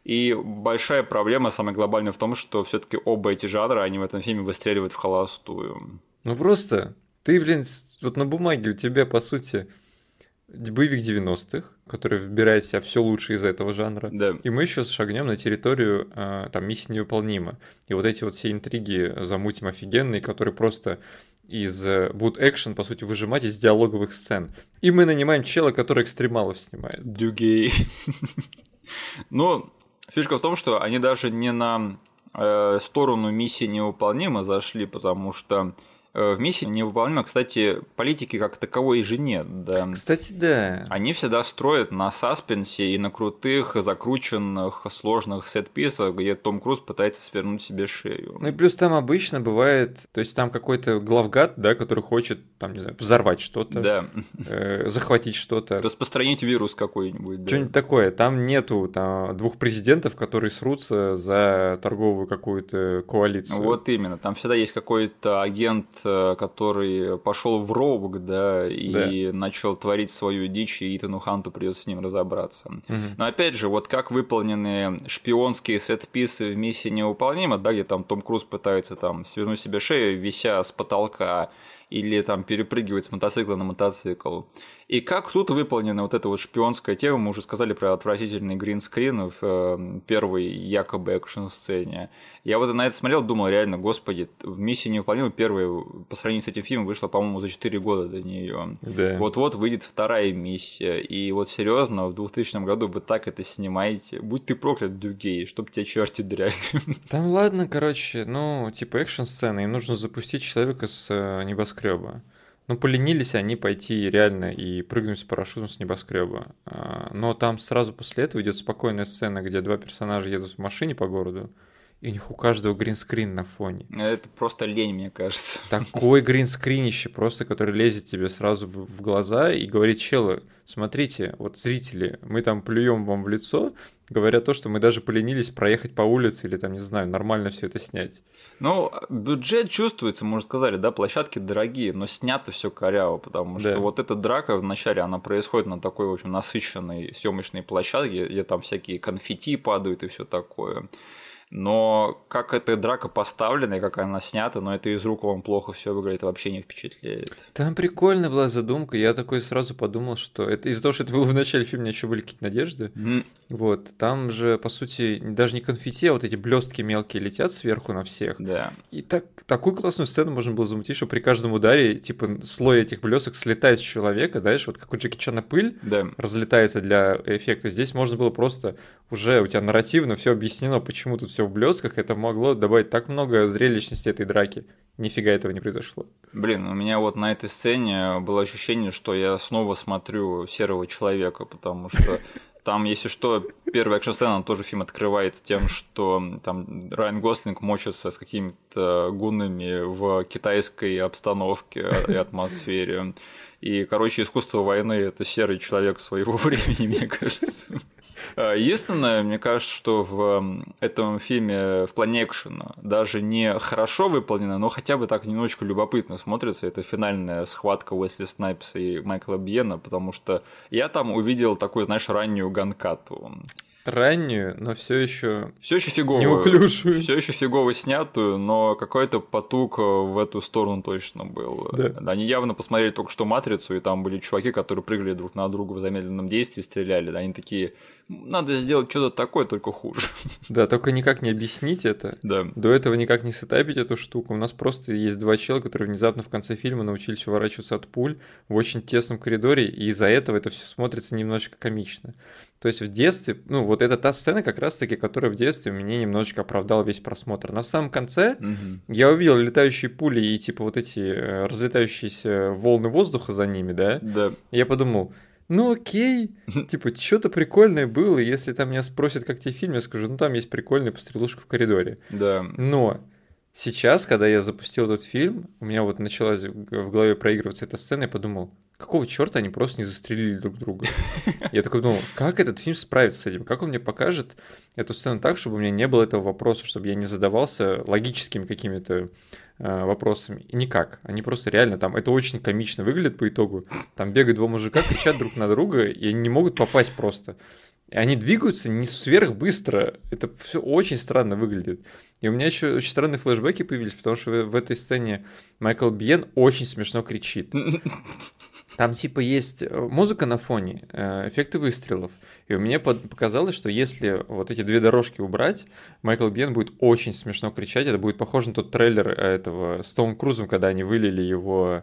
И большая проблема, самая глобальная, в том, что все-таки оба эти жанра, они в этом фильме выстреливают в холостую. Ну просто, ты, блин, вот на бумаге у тебя, по сути, боевик 90-х, который выбирает себя все лучшее из этого жанра. Да. И мы еще шагнем на территорию э, там миссии невыполнима. И вот эти вот все интриги замутим офигенные, которые просто из э, будут экшен, по сути, выжимать из диалоговых сцен. И мы нанимаем чела, который экстремалов снимает. Дюгей. Ну, фишка в том, что они даже не на э, сторону миссии невыполнима зашли, потому что в миссии невыполнимо, кстати, политики как таковой же нет. Да. Кстати, да. Они всегда строят на саспенсе и на крутых, закрученных, сложных сет-писах, где Том Круз пытается свернуть себе шею. Ну и плюс там обычно бывает, то есть там какой-то главгад, да, который хочет, там, не знаю, взорвать что-то, да. э, захватить что-то. Распространить вирус какой-нибудь. Да. Что-нибудь такое. Там нету там, двух президентов, которые срутся за торговую какую-то коалицию. Вот именно. Там всегда есть какой-то агент Э, который пошел в робок, да, и да. начал творить свою дичь, и Итану Ханту придется с ним разобраться. Угу. Но опять же, вот как выполнены шпионские сет-писы в миссии невыполнима, да, где там Том Круз пытается там свернуть себе шею, вися с потолка, или там перепрыгивать с мотоцикла на мотоцикл. И как тут выполнена вот эта вот шпионская тема, мы уже сказали про отвратительный гринскрин в э, первой якобы экшн-сцене. Я вот на это смотрел, думал, реально, господи, в «Миссии невыполнима» первая по сравнению с этим фильмом вышла, по-моему, за 4 года до нее. Да. Вот-вот выйдет вторая миссия. И вот серьезно, в 2000 году вы так это снимаете. Будь ты проклят, Дюгей, чтоб тебя черти дряли. Там ладно, короче, ну, типа экшн-сцены, им нужно запустить человека с э, небоскреба. Ну, поленились они пойти реально и прыгнуть с парашютом с небоскреба. А, но там сразу после этого идет спокойная сцена, где два персонажа едут в машине по городу, и у них у каждого гринскрин на фоне. Это просто лень, мне кажется. Такой гринскринище просто, который лезет тебе сразу в, в глаза и говорит, челы, смотрите, вот зрители, мы там плюем вам в лицо, говоря то, что мы даже поленились проехать по улице или там, не знаю, нормально все это снять. Ну, бюджет чувствуется, можно сказать, да, площадки дорогие, но снято все коряво, потому да. что вот эта драка вначале, она происходит на такой, в общем, насыщенной съемочной площадке, где там всякие конфетти падают и все такое но как эта драка поставлена и как она снята, но это из рук вам плохо все выглядит, вообще не впечатляет. Там прикольная была задумка, я такой сразу подумал, что это из-за того, что это было в начале фильма, у меня еще были какие-то надежды. Mm. Вот, там же, по сути, даже не конфетти, а вот эти блестки мелкие летят сверху на всех. Да. И так, такую классную сцену можно было замутить, что при каждом ударе, типа, слой этих блесток слетает с человека, знаешь, вот как у Джеки Чана пыль да. разлетается для эффекта. Здесь можно было просто уже у тебя нарративно все объяснено, почему тут все в блесках, это могло добавить так много зрелищности этой драки. Нифига этого не произошло. Блин, у меня вот на этой сцене было ощущение, что я снова смотрю серого человека, потому что там, если что, первая экшн-сцена тоже фильм открывает тем, что там Райан Гослинг мочится с какими-то гуннами в китайской обстановке и атмосфере. И, короче, искусство войны – это серый человек своего времени, мне кажется. А, единственное, мне кажется, что в этом фильме в плане экшена даже не хорошо выполнено, но хотя бы так немножечко любопытно смотрится. Это финальная схватка Уэсли Снайпса и Майкла Бьена, потому что я там увидел такую, знаешь, раннюю ганкату раннюю, но все еще все еще фиговую, неуклюжую, все еще фигово снятую, но какой-то потуг в эту сторону точно был. Да. Они явно посмотрели только что матрицу, и там были чуваки, которые прыгали друг на друга в замедленном действии, стреляли. Они такие, надо сделать что-то такое, только хуже. Да, только никак не объяснить это. Да. До этого никак не сетапить эту штуку. У нас просто есть два чела, которые внезапно в конце фильма научились уворачиваться от пуль в очень тесном коридоре, и из-за этого это все смотрится немножечко комично. То есть в детстве, ну вот это та сцена как раз-таки, которая в детстве мне немножечко оправдала весь просмотр. В самом конце угу. я увидел летающие пули и типа вот эти э, разлетающиеся волны воздуха за ними, да? Да. я подумал, ну окей, типа, что-то прикольное было, если там меня спросят, как тебе фильм, я скажу, ну там есть прикольная пострелушка в коридоре. Да. Но сейчас, когда я запустил этот фильм, у меня вот началась в голове проигрываться эта сцена, я подумал, какого черта они просто не застрелили друг друга? Я такой думал, как этот фильм справится с этим? Как он мне покажет эту сцену так, чтобы у меня не было этого вопроса, чтобы я не задавался логическими какими-то Э, вопросами. И никак. Они просто реально там, это очень комично выглядит по итогу. Там бегают два мужика, кричат друг на друга, и они не могут попасть просто. И они двигаются не сверх быстро. Это все очень странно выглядит. И у меня еще очень странные флешбеки появились, потому что в этой сцене Майкл Бьен очень смешно кричит. Там типа есть э, музыка на фоне, э, эффекты выстрелов. И меня показалось, что если вот эти две дорожки убрать, Майкл Бьен будет очень смешно кричать. Это будет похоже на тот трейлер э, этого с Томом Крузом, когда они вылили его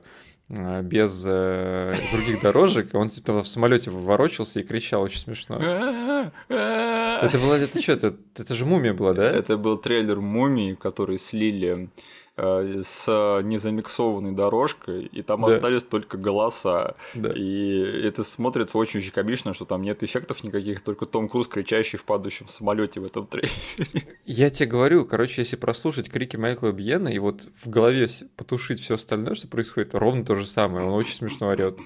без других дорожек, он типа в самолете ворочался и кричал очень смешно. Это было это что? Это, это же мумия была, да? Это был трейлер мумии, который слили Э, с незамиксованной дорожкой, и там да. остались только голоса. Да. И это смотрится очень-очень комично, что там нет эффектов никаких, только Том Круз, кричащий в падающем самолете в этом трейлере. Я тебе говорю, короче, если прослушать крики Майкла Бьена и вот в голове потушить все остальное, что происходит, ровно то же самое. Он очень смешно орет.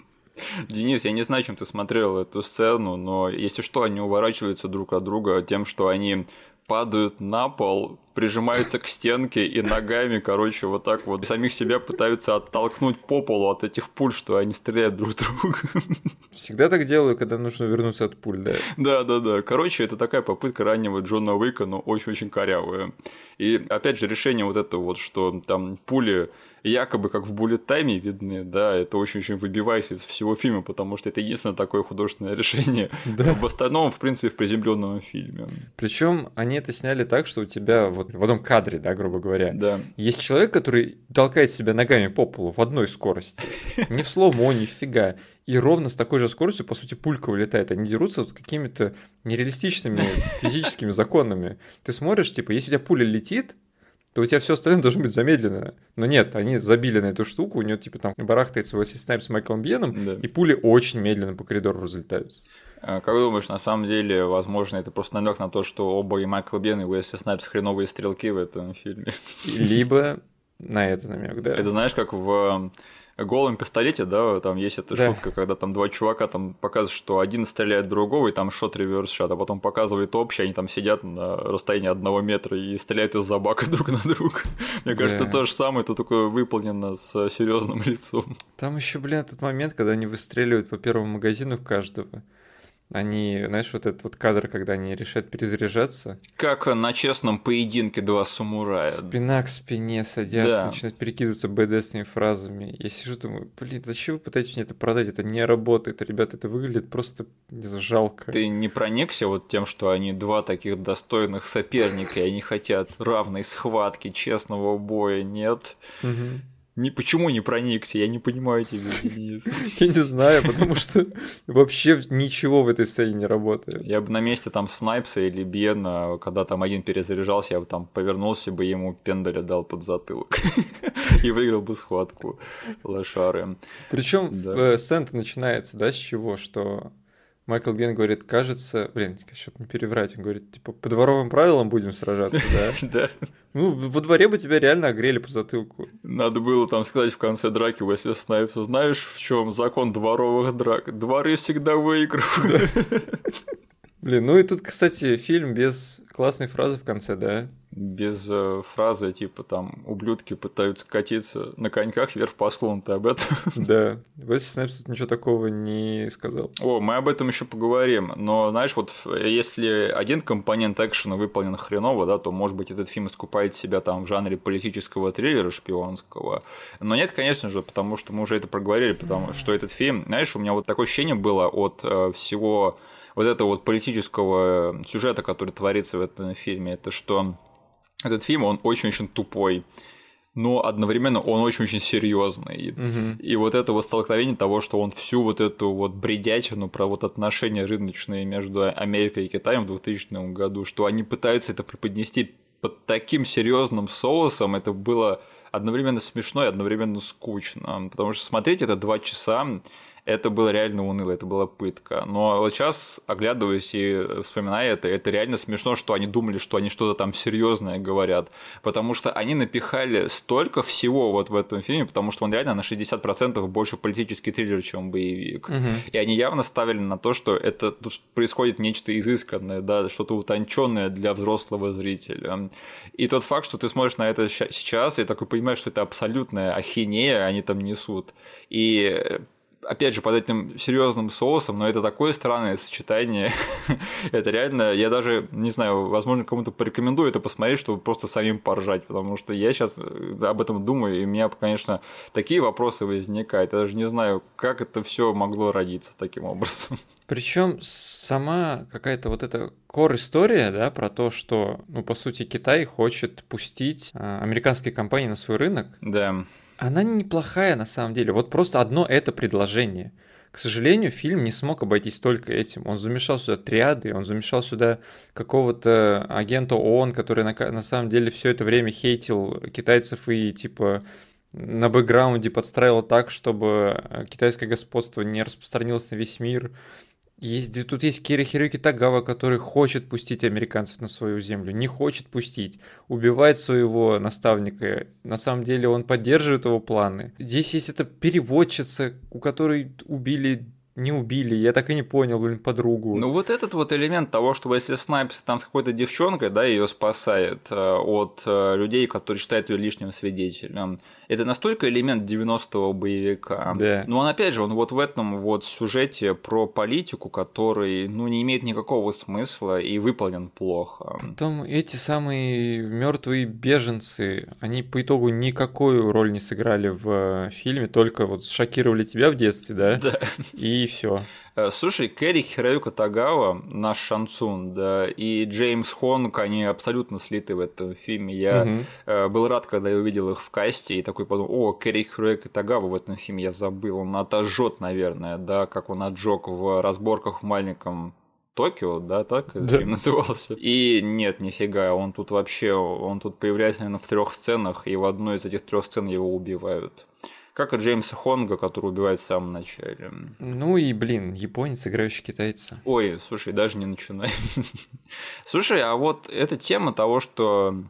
Денис, я не знаю, чем ты смотрел эту сцену, но если что, они уворачиваются друг от друга тем, что они падают на пол, прижимаются к стенке и ногами, короче, вот так вот самих себя пытаются оттолкнуть по полу от этих пуль, что они стреляют друг друга. Всегда так делаю, когда нужно вернуться от пуль, да. Да, да, да. Короче, это такая попытка раннего Джона Уика, но очень-очень корявая. И опять же, решение вот это вот, что там пули якобы как в буллет тайме видны, да, это очень-очень выбивается из всего фильма, потому что это единственное такое художественное решение. Да. В остальном, в принципе, в приземленном фильме. Причем они это сняли так, что у тебя вот в одном кадре, да, грубо говоря, да. есть человек, который толкает себя ногами по полу в одной скорости. Не в сломо, ни фига. И ровно с такой же скоростью, по сути, пулька вылетает. Они дерутся с какими-то нереалистичными физическими законами. Ты смотришь, типа, если у тебя пуля летит, то у тебя все остальное должно быть замедленно. Но нет, они забили на эту штуку, у него типа там барахтается Уэсли Снайп с Майклом Бьеном, да. и пули очень медленно по коридору разлетаются. А как думаешь, на самом деле, возможно, это просто намек на то, что оба и Майкл Бьен, и Уэсли Снайпс хреновые стрелки в этом фильме? Либо на это намек, да. Это знаешь, как в голом пистолете, да, там есть эта да. шутка, когда там два чувака там показывают, что один стреляет другого, и там шот реверс шот, а потом показывает общий, они там сидят на расстоянии одного метра и стреляют из-за бака друг на друга. Мне кажется, да. то же самое, это такое выполнено с серьезным лицом. Там еще, блин, этот момент, когда они выстреливают по первому магазину каждого. Они, знаешь, вот этот вот кадр, когда они решают перезаряжаться. Как на честном поединке два самурая. Спина к спине садятся, да. начинают перекидываться БДСными фразами. Я сижу, думаю, блин, зачем вы пытаетесь мне это продать? Это не работает, ребята, это выглядит просто жалко. Ты не проникся вот тем, что они два таких достойных соперника, и они хотят равной схватки, честного боя, нет? Угу. Не, почему не проникся? Я не понимаю тебя, Денис. Я не знаю, потому что вообще ничего в этой сцене не работает. Я бы на месте там Снайпса или Бена, когда там один перезаряжался, я бы там повернулся бы ему пендаля дал под затылок и выиграл бы схватку лошары. Причем. Э, сцена начинается, да, с чего? Что Майкл Бен говорит, кажется, блин, чтобы не переврать, он говорит, типа, по дворовым правилам будем сражаться, да? Да. Ну, во дворе бы тебя реально огрели по затылку. Надо было там сказать в конце драки Уэсли Снайпсу, знаешь, в чем закон дворовых драк? Дворы всегда выигрывают. Блин, ну и тут, кстати, фильм без классной фразы в конце, да? без э, фразы типа там ублюдки пытаются катиться на коньках вверх по склону, ты об этом? Да, Весли Снайпс тут ничего такого не сказал. О, мы об этом еще поговорим, но знаешь, вот если один компонент экшена выполнен хреново, да, то может быть этот фильм искупает себя там в жанре политического триллера шпионского, но нет, конечно же, потому что мы уже это проговорили, потому что этот фильм, знаешь, у меня вот такое ощущение было от э, всего вот этого вот политического сюжета, который творится в этом фильме, это что этот фильм, он очень-очень тупой, но одновременно он очень-очень серьезный. Угу. И вот это вот столкновение того, что он всю вот эту вот бредятину про вот отношения рыночные между Америкой и Китаем в 2000 году, что они пытаются это преподнести под таким серьезным соусом, это было одновременно смешно и одновременно скучно. Потому что смотреть это два часа, это было реально уныло, это была пытка. Но вот сейчас, оглядываясь и вспоминая это, это реально смешно, что они думали, что они что-то там серьезное говорят, потому что они напихали столько всего вот в этом фильме, потому что он реально на 60% больше политический триллер, чем боевик. Угу. И они явно ставили на то, что это тут происходит нечто изысканное, да, что-то утонченное для взрослого зрителя. И тот факт, что ты смотришь на это сейчас, и такой понимаешь, что это абсолютная ахинея, они там несут. И опять же, под этим серьезным соусом, но это такое странное сочетание. это реально, я даже, не знаю, возможно, кому-то порекомендую это посмотреть, чтобы просто самим поржать, потому что я сейчас э, об этом думаю, и у меня, конечно, такие вопросы возникают. Я даже не знаю, как это все могло родиться таким образом. Причем сама какая-то вот эта кор история, да, про то, что, ну, по сути, Китай хочет пустить а, американские компании на свой рынок. Да она неплохая на самом деле. Вот просто одно это предложение. К сожалению, фильм не смог обойтись только этим. Он замешал сюда триады, он замешал сюда какого-то агента ООН, который на, на самом деле все это время хейтил китайцев и типа на бэкграунде подстраивал так, чтобы китайское господство не распространилось на весь мир. Есть, тут есть Кири Хироки Тагава, который хочет пустить американцев на свою землю, не хочет пустить, убивает своего наставника. На самом деле он поддерживает его планы. Здесь есть эта переводчица, у которой убили не убили, я так и не понял, блин, подругу. Ну вот этот вот элемент того, что если Снайпс там с какой-то девчонкой, да, ее спасает э, от э, людей, которые считают ее лишним свидетелем, это настолько элемент 90-го боевика. Да. Но он, опять же, он вот в этом вот сюжете про политику, который, ну, не имеет никакого смысла и выполнен плохо. Потом эти самые мертвые беженцы, они по итогу никакую роль не сыграли в фильме, только вот шокировали тебя в детстве, да? Да. И все. Э, слушай, Кэрри Хироюка Тагава, наш Шансун, да, и Джеймс Хонг, они абсолютно слиты в этом фильме. Я угу. был рад, когда я увидел их в касте, и такой подумал, о, Кэрри Хироюка Тагава в этом фильме я забыл. Он отожжет, наверное, да, как он отжег в разборках в маленьком Токио, да, так да. фильм назывался. И нет, нифига, он тут вообще, он тут появляется, наверное, в трех сценах, и в одной из этих трех сцен его убивают. Как и Джеймса Хонга, который убивает в самом начале. Ну и, блин, японец, играющий китайца. Ой, слушай, даже не начинай. слушай, а вот эта тема того, что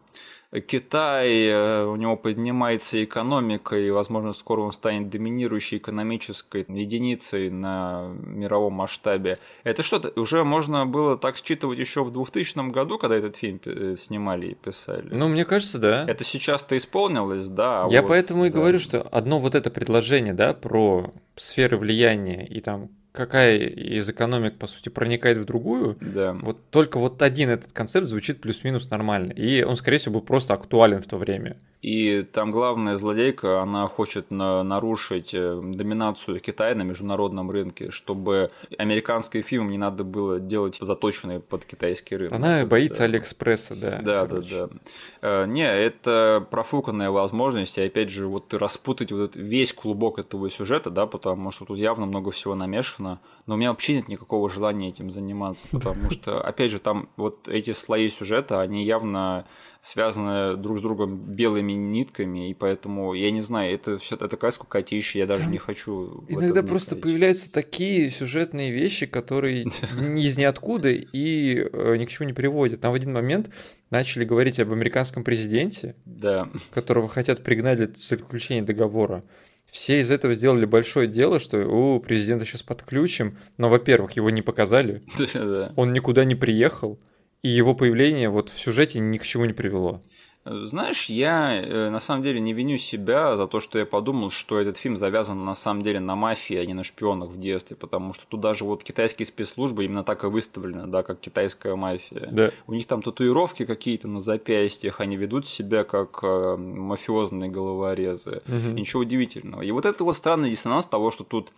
Китай, э, у него поднимается экономика, и, возможно, скоро он станет доминирующей экономической единицей на мировом масштабе. Это что-то уже можно было так считывать еще в 2000 году, когда этот фильм э, снимали и писали? Ну, мне кажется, да. Это сейчас-то исполнилось, да. А Я вот, поэтому и говорю, что одно вот это предложение, да, про сферы влияния и там какая из экономик, по сути, проникает в другую, да. вот только вот один этот концепт звучит плюс-минус нормально. И он, скорее всего, был просто актуален в то время. И там главная злодейка, она хочет на нарушить э, доминацию Китая на международном рынке, чтобы американские фильмы не надо было делать заточенные под китайский рынок. Она боится да. Алиэкспресса, да. Да, короче. да, да. Э, не, это профуканная возможность, и опять же, вот распутать вот весь клубок этого сюжета, да, потому что тут явно много всего намешано, но у меня вообще нет никакого желания этим заниматься, потому что, опять же, там вот эти слои сюжета, они явно связаны друг с другом белыми нитками, и поэтому, я не знаю, это все это такая скукотища, я даже не хочу Иногда просто появляются такие сюжетные вещи, которые из ниоткуда и э, ни к чему не приводят. Там в один момент начали говорить об американском президенте, да. которого хотят пригнать для заключения договора. Все из этого сделали большое дело, что у президента сейчас подключим, но, во-первых, его не показали, он никуда не приехал, и его появление вот в сюжете ни к чему не привело. Знаешь, я э, на самом деле не виню себя за то, что я подумал, что этот фильм завязан на самом деле на мафии, а не на шпионах в детстве, потому что тут даже вот китайские спецслужбы именно так и выставлены, да, как китайская мафия. Да. У них там татуировки какие-то на запястьях, они ведут себя как э, мафиозные головорезы. Угу. Ничего удивительного. И вот это вот странный диссонанс того, что тут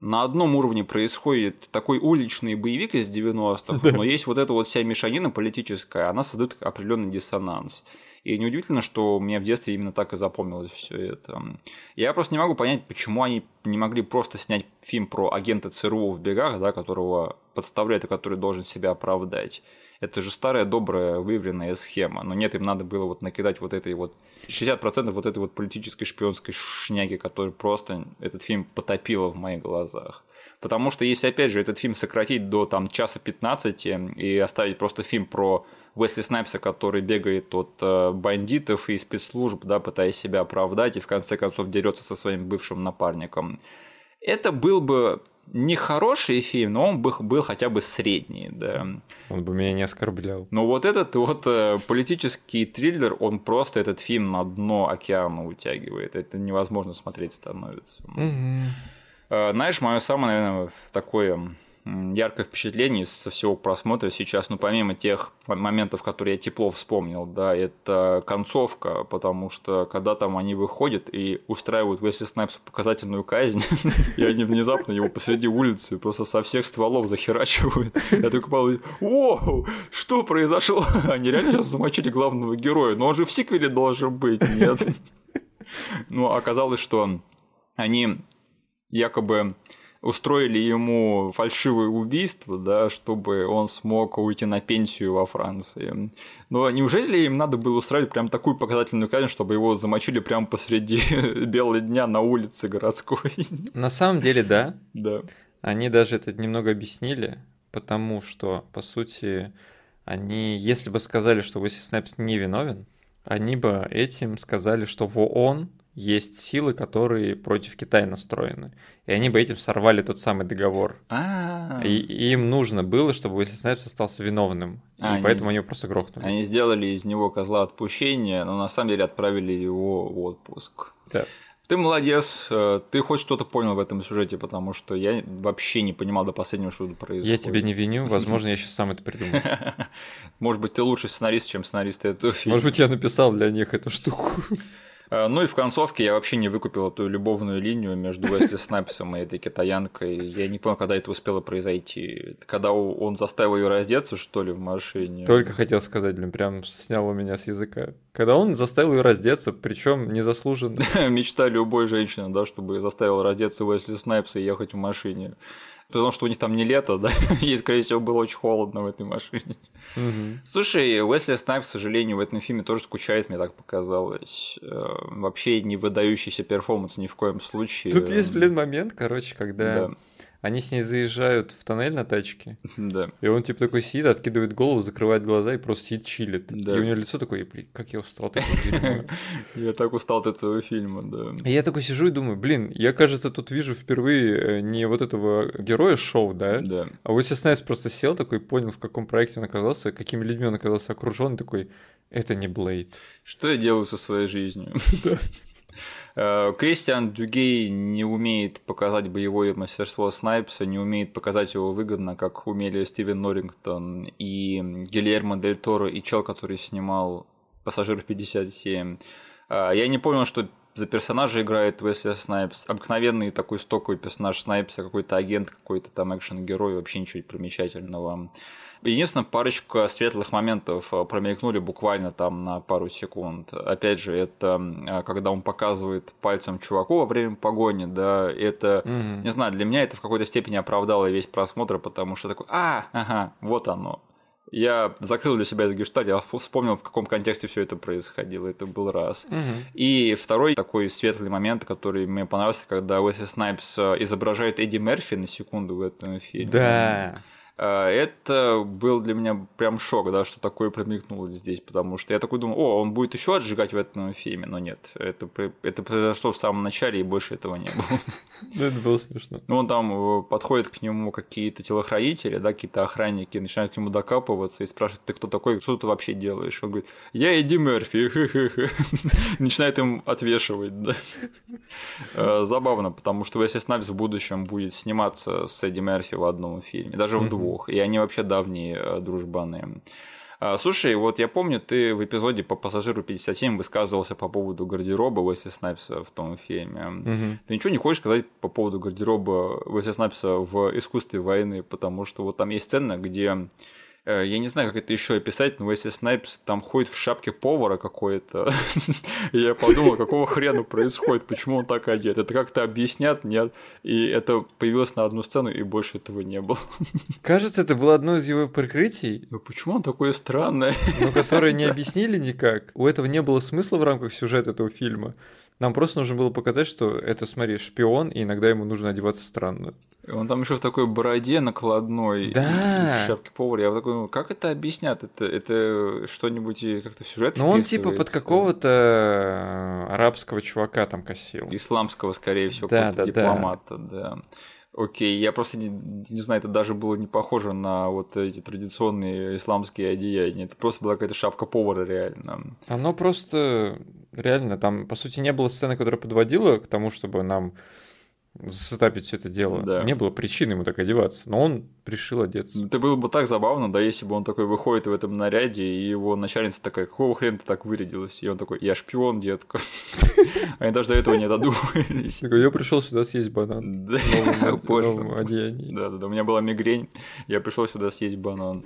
на одном уровне происходит такой уличный боевик из 90-х, да. но есть вот эта вот вся мешанина политическая, она создает определенный диссонанс. И неудивительно, что мне в детстве именно так и запомнилось все это. Я просто не могу понять, почему они не могли просто снять фильм про агента ЦРУ в бегах, да, которого подставляет и который должен себя оправдать. Это же старая добрая выверенная схема. Но нет, им надо было вот накидать вот этой вот 60% вот этой вот политической шпионской шняги, которая просто этот фильм потопила в моих глазах. Потому что если, опять же, этот фильм сократить до там часа 15 и оставить просто фильм про Уэсли Снайпса, который бегает от э, бандитов и спецслужб, да, пытаясь себя оправдать и в конце концов дерется со своим бывшим напарником, это был бы не хороший фильм, но он бы был хотя бы средний, да. Он бы меня не оскорблял. Но вот этот вот э, политический триллер, он просто этот фильм на дно океана утягивает. Это невозможно смотреть становится. Угу. Знаешь, мое самое, наверное, такое яркое впечатление со всего просмотра сейчас, ну, помимо тех моментов, которые я тепло вспомнил, да, это концовка, потому что когда там они выходят и устраивают Уэсли Снайпсу показательную казнь, и они внезапно его посреди улицы просто со всех стволов захерачивают. Я такой подумал, о, что произошло? Они реально сейчас замочили главного героя, но он же в сиквеле должен быть, нет? Ну, оказалось, что они якобы устроили ему фальшивое убийство, да, чтобы он смог уйти на пенсию во Франции. Но неужели им надо было устраивать прям такую показательную казнь, чтобы его замочили прямо посреди белого дня на улице городской? На самом деле, да. Да. Они даже это немного объяснили, потому что, по сути, они, если бы сказали, что Уэсли Снайпс не виновен, они бы этим сказали, что в ООН есть силы, которые против Китая настроены. И они бы этим сорвали тот самый договор. А. И, и им нужно было, чтобы Уэсли Снайпс остался виновным. А, и поэтому они его просто грохнули. Они сделали из него козла отпущения, но на самом деле отправили его в отпуск. Да. Ты молодец, э, ты хоть что-то понял в этом сюжете, потому что я вообще не понимал до последнего, что происходит. Я тебя не виню, возможно, я сейчас сам это придумал. Может быть, ты лучший сценарист, чем сценарист этого фильма. Может быть, я написал для них эту штуку. Э, ну и в концовке я вообще не выкупил эту любовную линию между Уэсли Снайпсом и этой китаянкой. Я не понял, когда это успело произойти. Когда он заставил ее раздеться, что ли, в машине. Только хотел сказать, блин, прям снял у меня с языка. Когда он заставил ее раздеться, причем незаслуженно. Мечта любой женщины, да, чтобы заставил раздеться Уэсли Снайпса и ехать в машине потому что у них там не лето, да, и, скорее всего, было очень холодно в этой машине. Угу. Слушай, Уэсли Снайпс, к сожалению, в этом фильме тоже скучает, мне так показалось. Э, вообще не выдающийся перформанс ни в коем случае. Тут есть, блин, момент, короче, когда... Да они с ней заезжают в тоннель на тачке. Да. И он типа такой сидит, откидывает голову, закрывает глаза и просто сидит, чилит. Да. И у него лицо такое, блин, как я устал от этого фильма. Я так устал от этого фильма, да. И я такой сижу и думаю, блин, я, кажется, тут вижу впервые э, не вот этого героя шоу, да? Да. А Уэсли Снайпс просто сел такой, понял, в каком проекте он оказался, какими людьми он оказался окружен, такой, это не Блейд. Что я делаю со своей жизнью? Э, Кристиан Дюгей не умеет показать боевое мастерство Снайпса, не умеет показать его выгодно, как умели Стивен Норрингтон и Гильермо Дель Торо, и чел, который снимал «Пассажир 57». Э, я не понял, что за персонажа играет Уэсли Снайпс. Обыкновенный такой стоковый персонаж Снайпса, какой-то агент, какой-то там экшен-герой, вообще ничего примечательного. Единственное, парочка светлых моментов э, промелькнули буквально там на пару секунд. Опять же, это э, когда он показывает пальцем чуваку во время погони, да, это, угу. не знаю, для меня это в какой-то степени оправдало весь просмотр, потому что такой, а, ага, вот оно. Я закрыл для себя этот гештальт, я вспомнил, в каком контексте все это происходило. Это был раз. Угу. И второй такой светлый момент, который мне понравился, когда Уэсли Снайпс э, изображает Эдди Мерфи на секунду в этом фильме. Да. А, это был для меня прям шок, да, что такое промелькнуло здесь, потому что я такой думал, о, он будет еще отжигать в этом фильме, но нет, это, это произошло в самом начале, и больше этого не было. Ну, это было смешно. Ну, он там э, подходит к нему какие-то телохранители, да, какие-то охранники, начинают к нему докапываться и спрашивают, ты кто такой, что ты вообще делаешь? Он говорит, я Эдди Мерфи, начинает им отвешивать, да. Э, забавно, потому что если Снайпс в будущем будет сниматься с Эдди Мерфи в одном фильме, даже в двух, двух, и они вообще давние э, дружбаны. А, слушай, вот я помню, ты в эпизоде по пассажиру 57 высказывался по поводу гардероба Уэсли Снайпса в том фильме. Угу. Ты ничего не хочешь сказать по поводу гардероба Уэсли Снайпса в искусстве войны, потому что вот там есть сцена, где я не знаю, как это еще описать, но если Снайпс там ходит в шапке повара какой-то, я подумал, какого хрена происходит, почему он так одет. Это как-то объяснят, нет? И это появилось на одну сцену, и больше этого не было. Кажется, это было одно из его прикрытий. Ну почему он такое странное? Но которое не объяснили никак. У этого не было смысла в рамках сюжета этого фильма. Нам просто нужно было показать, что это, смотри, шпион, и иногда ему нужно одеваться странно. Он там еще в такой бороде накладной, да. в шапке повара. Я такой, ну, как это объяснят? Это, это что-нибудь как-то в сюжет Ну, он типа под какого-то э, арабского чувака там косил. Исламского, скорее всего, да, да, дипломата, да. да. Окей, я просто не, не знаю, это даже было не похоже на вот эти традиционные исламские одеяния. Это просто была какая-то шапка повара реально. Оно просто реально там, по сути, не было сцены, которая подводила к тому, чтобы нам засетапить все это дело. Да. Не было причины ему так одеваться, но он решил одеться. Это было бы так забавно, да, если бы он такой выходит в этом наряде, и его начальница такая, какого хрена ты так вырядилась? И он такой, я шпион, детка. Они даже до этого не додумались. Я пришел сюда съесть банан. Да, позже. Да, да, да, у меня была мигрень, я пришел сюда съесть банан.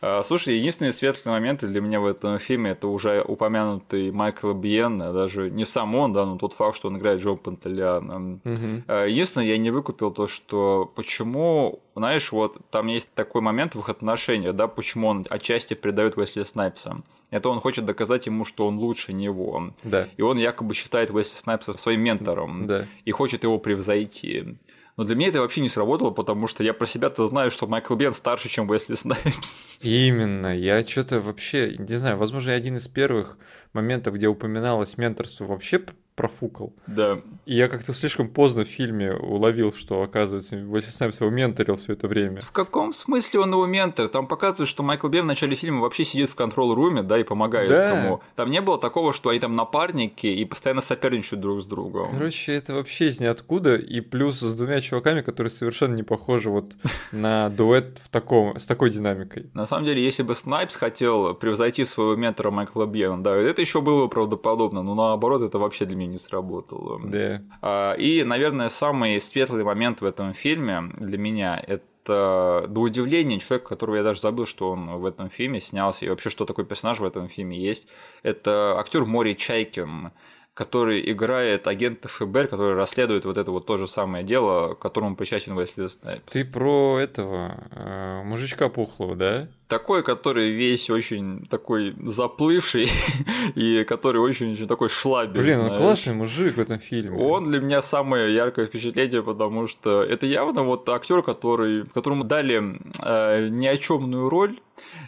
А, слушай, единственные светлые моменты для меня в этом фильме это уже упомянутый Майкл Биен, даже не сам он, да, но тот факт, что он играет Джо Пантелеана. Угу. Единственное, я не выкупил то, что почему, знаешь, вот там есть такой момент в их отношениях, да, почему он отчасти предает Уэсли Снайпса. Это он хочет доказать ему, что он лучше него. Да. И он якобы считает Уэсли Снайпса своим ментором. Да. И хочет его превзойти. Но для меня это вообще не сработало, потому что я про себя-то знаю, что Майкл Бин старше, чем Уэсли Снайпс. Именно. Я что-то вообще, не знаю, возможно, я один из первых моментов, где упоминалось менторство, вообще профукал. Да. И я как-то слишком поздно в фильме уловил, что, оказывается, Уэсли Снайпс его менторил все это время. В каком смысле он его ментор? Там показывают, что Майкл Бин в начале фильма вообще сидит в control room е, да, и помогает да. ему. Там не было такого, что они там напарники и постоянно соперничают друг с другом. Короче, это вообще из ниоткуда, и плюс с двумя чуваками, которые совершенно не похожи вот на дуэт в таком, с такой динамикой. На самом деле, если бы Снайпс хотел превзойти своего ментора Майкла Бина, да, это еще было бы правдоподобно, но наоборот, это вообще для меня не сработало. Да. А, и, наверное, самый светлый момент в этом фильме для меня это до удивления человек, которого я даже забыл, что он в этом фильме снялся, и вообще, что такой персонаж в этом фильме есть. Это актер Мори Чайкин который играет агента ФБР, который расследует вот это вот то же самое дело, к которому причастен Уэсли Снайпс. Ты про этого э, мужичка пухлого, да? Такой, который весь очень такой заплывший и который очень-очень такой шлабер. Блин, он классный мужик в этом фильме. Он для меня самое яркое впечатление, потому что это явно вот актер, который, которому дали э, ни о чемную роль,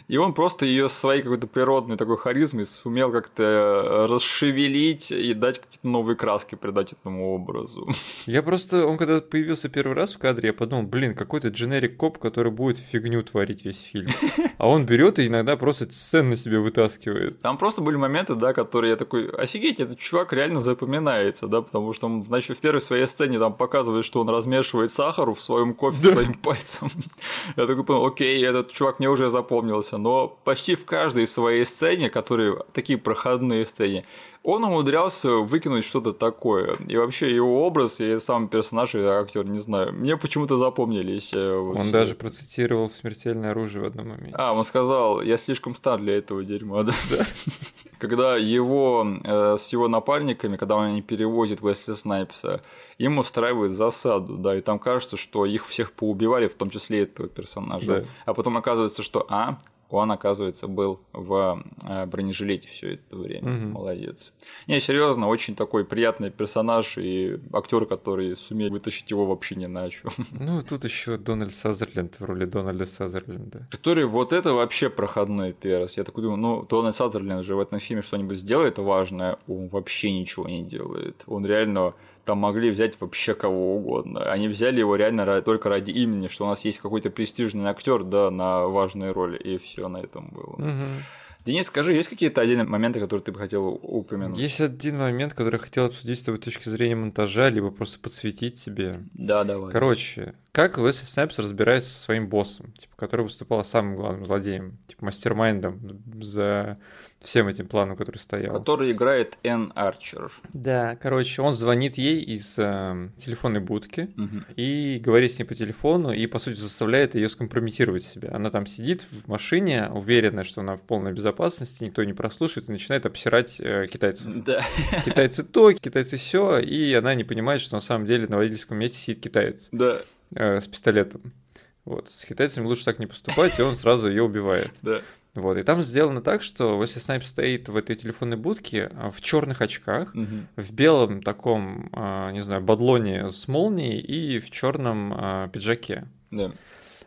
и он просто ее своей какой-то природной такой харизмой сумел как-то расшевелить и дать какие-то новые краски, придать этому образу. Я просто, он когда появился первый раз в кадре, я подумал, блин, какой-то дженерик коп, который будет фигню творить весь фильм. А он берет и иногда просто сцены себе вытаскивает. Там просто были моменты, да, которые я такой, офигеть, этот чувак реально запоминается, да, потому что он, значит, в первой своей сцене там показывает, что он размешивает сахар в своем кофе да. своим пальцем. Я такой понял, окей, этот чувак мне уже запомнился, но почти в каждой своей сцене, которые такие проходные сцены, он умудрялся выкинуть что-то такое. И вообще его образ и сам персонаж и актер, не знаю, мне почему-то запомнились. Э, он даже процитировал смертельное оружие в одном моменте. А, он сказал, я слишком стар для этого дерьма, да? Когда его э, с его напарниками, когда он они перевозит Уэсли Снайпса, им устраивают засаду, да, и там кажется, что их всех поубивали, в том числе этого персонажа. А потом оказывается, что, а, он, оказывается, был в э, бронежилете все это время. Угу. Молодец. Не, серьезно, очень такой приятный персонаж и актер, который сумел вытащить его вообще не на чем. Ну, тут еще Дональд Сазерленд в роли Дональда Сазерленда. Который вот это вообще проходной перс. Я такой думаю, ну, Дональд Сазерленд же в этом фильме что-нибудь сделает важное, он вообще ничего не делает. Он реально там могли взять вообще кого угодно. Они взяли его реально только ради имени, что у нас есть какой-то престижный актер, да, на важной роли, и все на этом было. Угу. Денис, скажи, есть какие-то отдельные моменты, которые ты бы хотел упомянуть? Есть один момент, который я хотел обсудить с твоей точки зрения монтажа, либо просто подсветить себе. Да, давай. Короче, как Уэсли Снайпс разбирается со своим боссом, типа, который выступал самым главным злодеем, типа, мастермайндом за всем этим планом, который стоял. Который играет Энн Арчер. Да, короче, он звонит ей из э, телефонной будки угу. и говорит с ней по телефону и, по сути, заставляет ее скомпрометировать себя. Она там сидит в машине, уверенная, что она в полной безопасности, никто не прослушает, и начинает обсирать э, китайцев. Да. Китайцы то, китайцы все, и она не понимает, что на самом деле на водительском месте сидит китаец. Да. Э, с пистолетом. Вот, с китайцами лучше так не поступать, и он сразу ее убивает. Да. Вот, и там сделано так, что если Снайп стоит в этой телефонной будке а, в черных очках, угу. в белом таком, а, не знаю, бадлоне с молнией и в черном а, пиджаке. Да.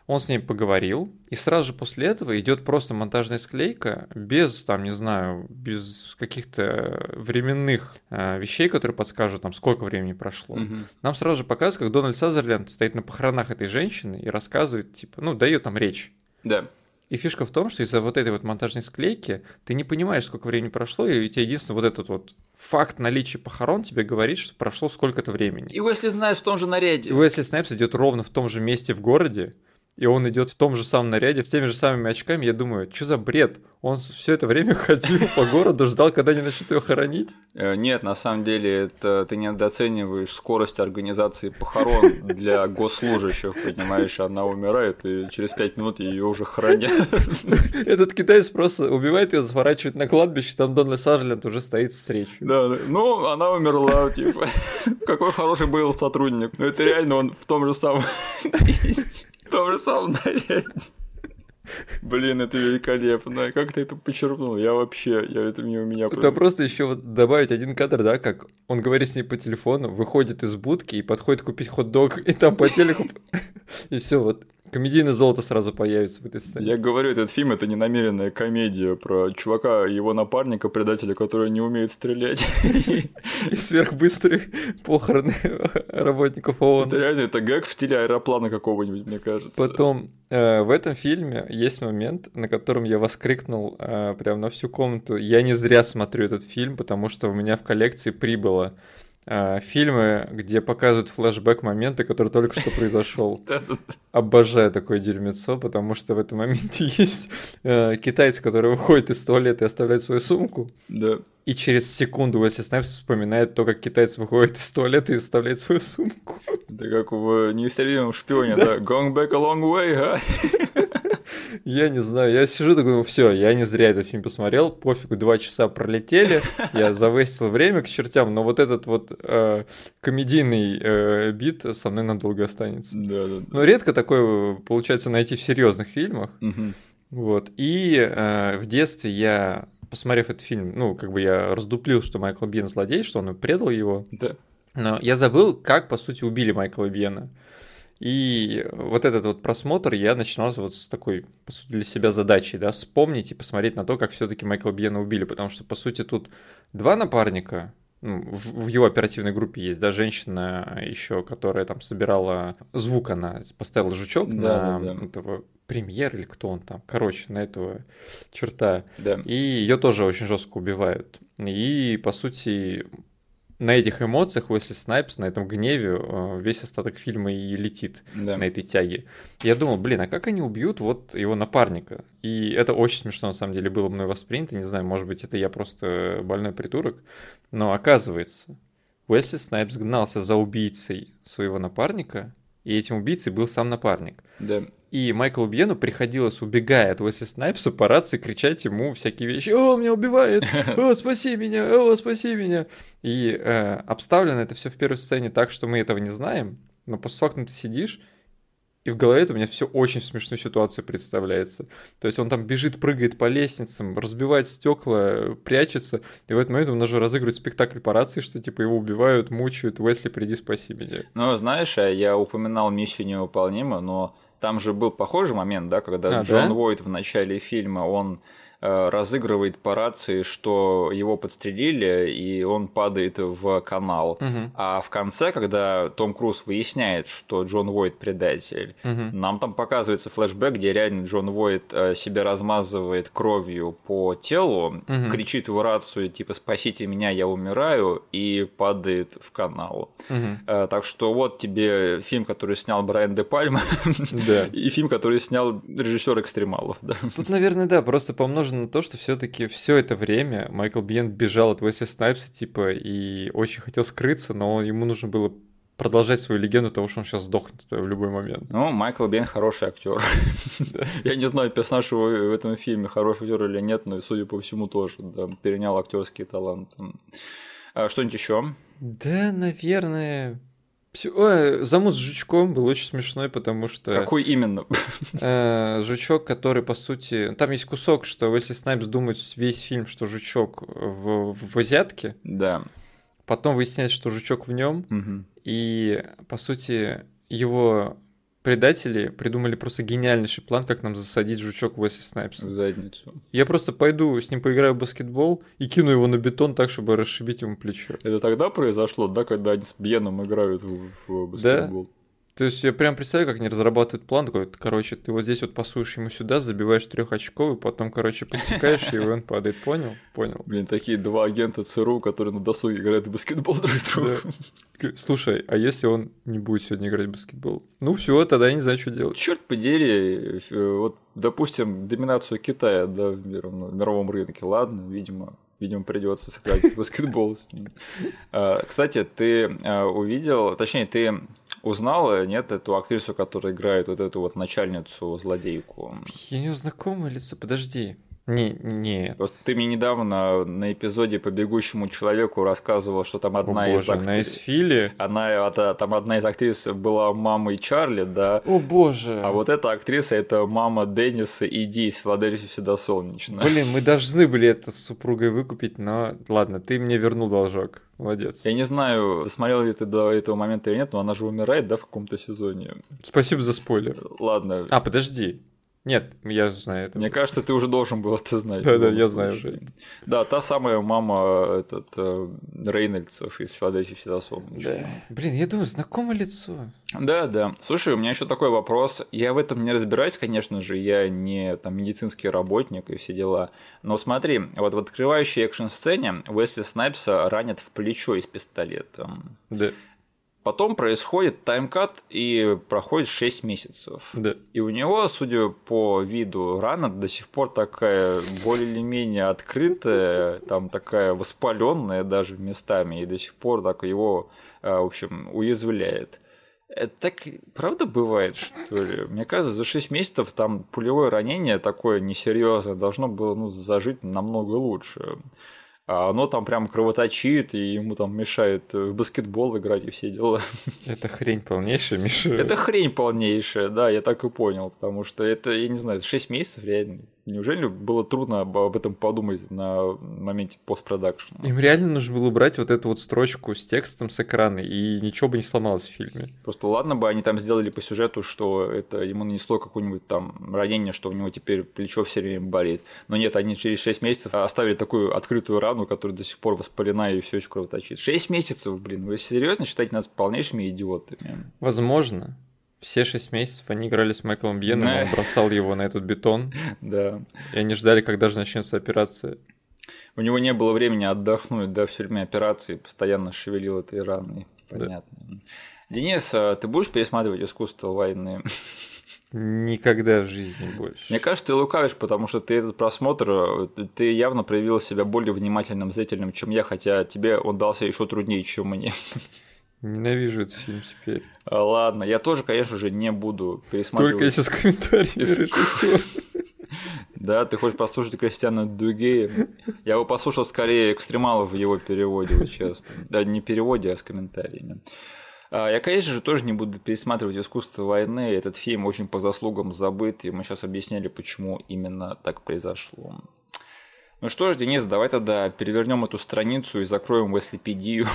Он с ней поговорил, и сразу же после этого идет просто монтажная склейка без, там, не знаю, без каких-то временных э, вещей, которые подскажут, там, сколько времени прошло. Угу. Нам сразу же показывают, как Дональд Сазерленд стоит на похоронах этой женщины и рассказывает, типа, ну, дает там речь. Да. И фишка в том, что из-за вот этой вот монтажной склейки ты не понимаешь, сколько времени прошло, и у тебя единственное вот этот вот факт наличия похорон тебе говорит, что прошло сколько-то времени. И Уэсли Снайпс в том же наряде. И Уэсли Снайпс идет ровно в том же месте в городе, и он идет в том же самом наряде, с теми же самыми очками, я думаю, что за бред? Он все это время ходил по городу, ждал, когда они начнут ее хоронить? Э, нет, на самом деле, это ты недооцениваешь скорость организации похорон для госслужащих, понимаешь, она умирает, и через пять минут ее уже хоронят. Этот китаец просто убивает ее, заворачивает на кладбище, там Дональд Сарленд уже стоит с речью. Да, ну, она умерла, типа, какой хороший был сотрудник. Ну, это реально он в том же самом месте том же самом наряде. Блин, это великолепно. Как ты это почерпнул? Я вообще, я это не у меня. Это просто еще вот добавить один кадр, да, как он говорит с ней по телефону, выходит из будки и подходит купить хот-дог, и там по телеку, и все, вот Комедийное золото сразу появится в этой сцене. Я говорю, этот фильм это не намеренная комедия про чувака и его напарника, предателя, который не умеет стрелять. И сверхбыстрых похороны работников ООН. Это реально, это гэг в стиле аэроплана какого-нибудь, мне кажется. Потом э, в этом фильме есть момент, на котором я воскликнул э, прям на всю комнату. Я не зря смотрю этот фильм, потому что у меня в коллекции прибыло э, фильмы, где показывают флешбэк моменты, который только что произошел. Обожаю такое дерьмецо, потому что в этом моменте есть э, китайцы, который выходит из туалета и оставляет свою сумку. Да. И через секунду Уэсли Снайпс вспоминает то, как китайец выходит из туалета и оставляет свою сумку. Да как в неистребимом шпионе, да. Going back a long way, а? Я не знаю, я сижу такой, все, я не зря этот фильм посмотрел, пофигу, два часа пролетели, я завесил время к чертям, но вот этот вот э, комедийный э, бит со мной надолго останется. Да, да, да. Но редко такое получается найти в серьезных фильмах. Угу. Вот. И э, в детстве я, посмотрев этот фильм, ну, как бы я раздуплил, что Майкл Бен злодей, что он предал его. Да. Но я забыл, как, по сути, убили Майкла Бена. И вот этот вот просмотр я начинал вот с такой, по сути, для себя задачей, да, вспомнить и посмотреть на то, как все-таки Майкла Бьена убили, потому что, по сути, тут два напарника, ну, в, в его оперативной группе есть, да, женщина еще, которая там собирала звук, она поставила жучок да, на да, да. этого премьер или кто он там, короче, на этого черта. Да. И ее тоже очень жестко убивают. И, по сути, на этих эмоциях Уэсли Снайпс, на этом гневе э, весь остаток фильма и летит да. на этой тяге. Я думал, блин, а как они убьют вот его напарника? И это очень смешно, на самом деле, было мной воспринято. Не знаю, может быть, это я просто больной придурок. Но оказывается, Уэсли Снайпс гнался за убийцей своего напарника, и этим убийцей был сам напарник. Да. И Майклу Бьену приходилось, убегая от Уэсли Снайпса, по рации кричать ему всякие вещи. «О, меня убивает! О, спаси меня! О, спаси меня!» И э, обставлено это все в первой сцене так, что мы этого не знаем, но по факту ты сидишь, и в голове это у меня все очень смешную ситуацию представляется. То есть он там бежит, прыгает по лестницам, разбивает стекла, прячется, и в этот момент он уже разыгрывает спектакль по рации, что типа его убивают, мучают, Уэсли, приди, спаси меня. Ну, знаешь, а я упоминал миссию невыполнима, но там же был похожий момент, да, когда а, Джон да? Войт в начале фильма, он разыгрывает по рации, что его подстрелили, и он падает в канал. Угу. А в конце, когда Том Круз выясняет, что Джон Войт предатель, Угу. нам там показывается флешбэк, где реально Джон Войт э, себя размазывает кровью по телу, Мгм. кричит в рацию, типа «спасите меня, я умираю», и падает в канал. Угу. Э, Так что вот тебе фильм, который снял Брайан Де Пальма, Да. и фильм, который снял режиссер экстремалов. Да. Тут, наверное, да, просто помножено на то, что все-таки все это время Майкл Биен бежал от Уэсли Снайпса, типа, и очень хотел скрыться, но ему нужно было продолжать свою легенду того, что он сейчас сдохнет в любой момент. Ну, Майкл Бен хороший актер. Я не знаю, персонаж его в этом фильме хороший актер или нет, но, судя по всему, тоже перенял актерский талант. А Что-нибудь еще? Да, наверное... Ой, замут с жучком был очень смешной, потому что Какой именно? э, жучок, который, по сути... Там есть кусок, что Уэсли Снайпс думает весь фильм, что жучок в, в азиатке, Да. потом выясняется, что жучок в нем, Мгм. И, по сути, его предатели придумали просто гениальнейший план, как нам засадить жучок Уэсли В Снайпса. задницу. Я просто пойду с ним поиграю в баскетбол и кину его на бетон так, чтобы расшибить ему плечо. Это тогда произошло, да, когда они с Бьеном играют в, в баскетбол? То есть я прям представляю, как они разрабатывают план такой, короче, ты вот здесь вот пасуешь ему сюда, забиваешь трехочковый, потом, короче, подсекаешь, и он падает. Понял? Понял. Блин, такие два агента ЦРУ, которые на досуге играют в баскетбол друг с другом. Да. Слушай, а если он не будет сегодня играть в баскетбол? Ну все, тогда я не знаю, что делать. Черт подери, э, вот, допустим, доминацию Китая да, в, мировом, ну, мировом рынке, ладно, видимо, видимо, придется сыграть в баскетбол с ним. А, Кстати, ты а, увидел, точнее, ты узнала, нет, эту актрису, которая играет вот эту вот начальницу злодейку? Я не знакомое лицо, подожди. Не, не. Просто ты мне недавно на эпизоде по бегущему человеку рассказывал, что там одна О из боже, актрис... из Фили? Она, это- там одна из актрис была мамой Чарли, да, О боже. а вот эта актриса это мама Денниса и Ди из Филадельфии всегда солнечно. Блин, мы должны были это с супругой выкупить, но ладно, ты мне вернул должок. Молодец. Я не знаю, смотрел ли ты до этого момента или нет, но она же умирает, да, в каком-то сезоне. Спасибо за спойлер. Ладно. А, подожди. Нет, я знаю это. Мне кажется, ты уже должен был это знать. Да-да, любом я знаю уже. Да, та самая мама этот, э, Рейнольдсов из Филадельфии всегда солнечно. Да. Блин, я думаю, знакомое лицо. Да, да. Слушай, у меня еще такой вопрос. Я в этом не разбираюсь, конечно же, я не там медицинский работник и все дела. Но смотри, вот в открывающей экшн-сцене Уэсли Снайпса ранят в плечо из пистолета. Да, Потом происходит таймкат и проходит 6 месяцев. да. И у него, судя по виду, рана до сих пор такая более или менее открытая, там такая воспаленная даже местами, и до сих пор так его, а, в общем, уязвляет. Это так правда бывает, что ли? Мне кажется, за 6 месяцев там пулевое ранение такое несерьезное должно было ну, зажить намного лучше. А оно там прям кровоточит, и ему там мешает в баскетбол играть и все дела. Это хрень полнейшая, Миша. Это хрень полнейшая, да, я так и понял, потому что это, я не знаю, 6 месяцев реально. Неужели было трудно об, об этом подумать на моменте постпродакшена? Им реально нужно было убрать вот эту вот строчку с текстом с экрана, и ничего бы не сломалось в фильме. Просто ладно бы они там сделали по сюжету, что это ему нанесло какое-нибудь там ранение, что у него теперь плечо все время болит. Но нет, они через 6 месяцев оставили такую открытую рану, которая до сих пор воспалена и все еще кровоточит. 6 месяцев, блин, вы серьезно считаете нас полнейшими идиотами? Возможно, все шесть месяцев они играли с Майклом Бьеном, Да. он бросал его на этот бетон, Да. и они ждали, когда же начнется операция. У него не было времени отдохнуть, да, все время операции, постоянно шевелил этой раной. Да. Понятно. Денис, а ты будешь пересматривать искусство войны? Никогда в жизни больше. Мне кажется, ты лукавишь, потому что ты этот просмотр, э, ты явно проявил себя более внимательным зрителем, чем я, хотя тебе он дался еще труднее, чем мне. Ненавижу этот фильм теперь. А, Ладно, я тоже, конечно же, не буду пересматривать. Только если с комментариями Из- режиссера. Да, ты хочешь послушать Кристиана Дугея? Я бы послушал скорее экстремалов в его переводе, вот честно. Да, не переводе, а с комментариями. А, Я, конечно же, тоже не буду пересматривать «Искусство войны». Этот фильм очень по заслугам забыт, и мы сейчас объясняли, почему именно так произошло. Ну что ж, Денис, давай тогда перевернем эту страницу и закроем Веслипедию.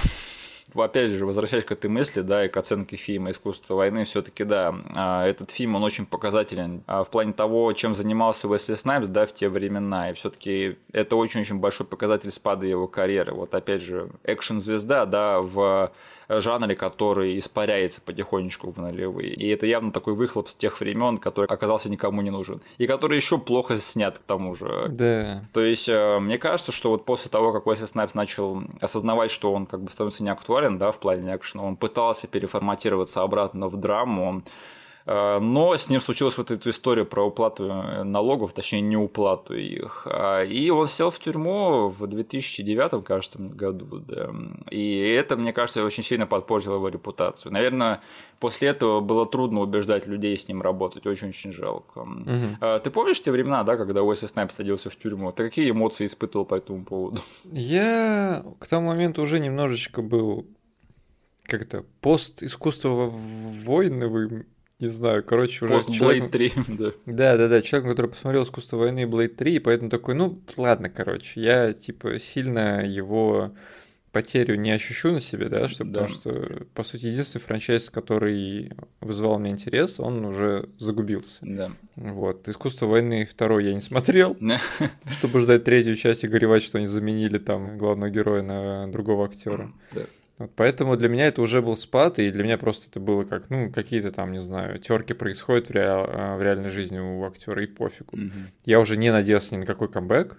Опять же, возвращаясь к этой мысли, да, и к оценке фильма «Искусство войны», все таки да, а, этот фильм, он очень показателен а, в плане того, чем занимался Уэсли Снайпс, да, в те времена, и все таки это очень-очень большой показатель спада его карьеры. Вот опять же, экшн-звезда, да, в жанре, который испаряется потихонечку в нулевые. И это явно такой выхлоп с тех времен, который оказался никому не нужен. И который еще плохо снят к тому же. Да. То есть, э, мне кажется, что вот после того, как Уэсли Снайпс начал осознавать, что он как бы становится неактуален, да, в плане экшена, он пытался переформатироваться обратно в драму, Э, но с ним случилась вот эта история про уплату э, налогов, точнее, не уплату их. А, и он сел в тюрьму в 2009, кажется, году. Да. И это, мне кажется, очень сильно подпортило его репутацию. Наверное, после этого было трудно убеждать людей с ним работать. Очень-очень жалко. Угу. Ты помнишь те времена, да, когда Уэсли Снайп садился в тюрьму? Ты какие эмоции испытывал по этому поводу? Я к тому моменту уже немножечко был как-то пост искусства войны не знаю, короче, уже... Пост Blade 3, да. Да, да, да, человек, который посмотрел «Искусство войны» и Blade 3, и поэтому такой, ну, ладно, короче, я, типа, сильно его потерю не ощущу на себе, да, что, да. потому что, по сути, единственный франчайз, который вызывал мне интерес, он уже загубился. Да. Вот. «Искусство войны» второй я не смотрел, чтобы ждать третью часть и горевать, что они заменили там главного героя на другого актера. Да. Вот поэтому для меня это уже был спад, и для меня просто это было как, ну, какие-то там, не знаю, терки происходят в, реал, а, в реальной жизни у актера, и пофигу. Угу. Я уже не надеялся ни на какой камбэк.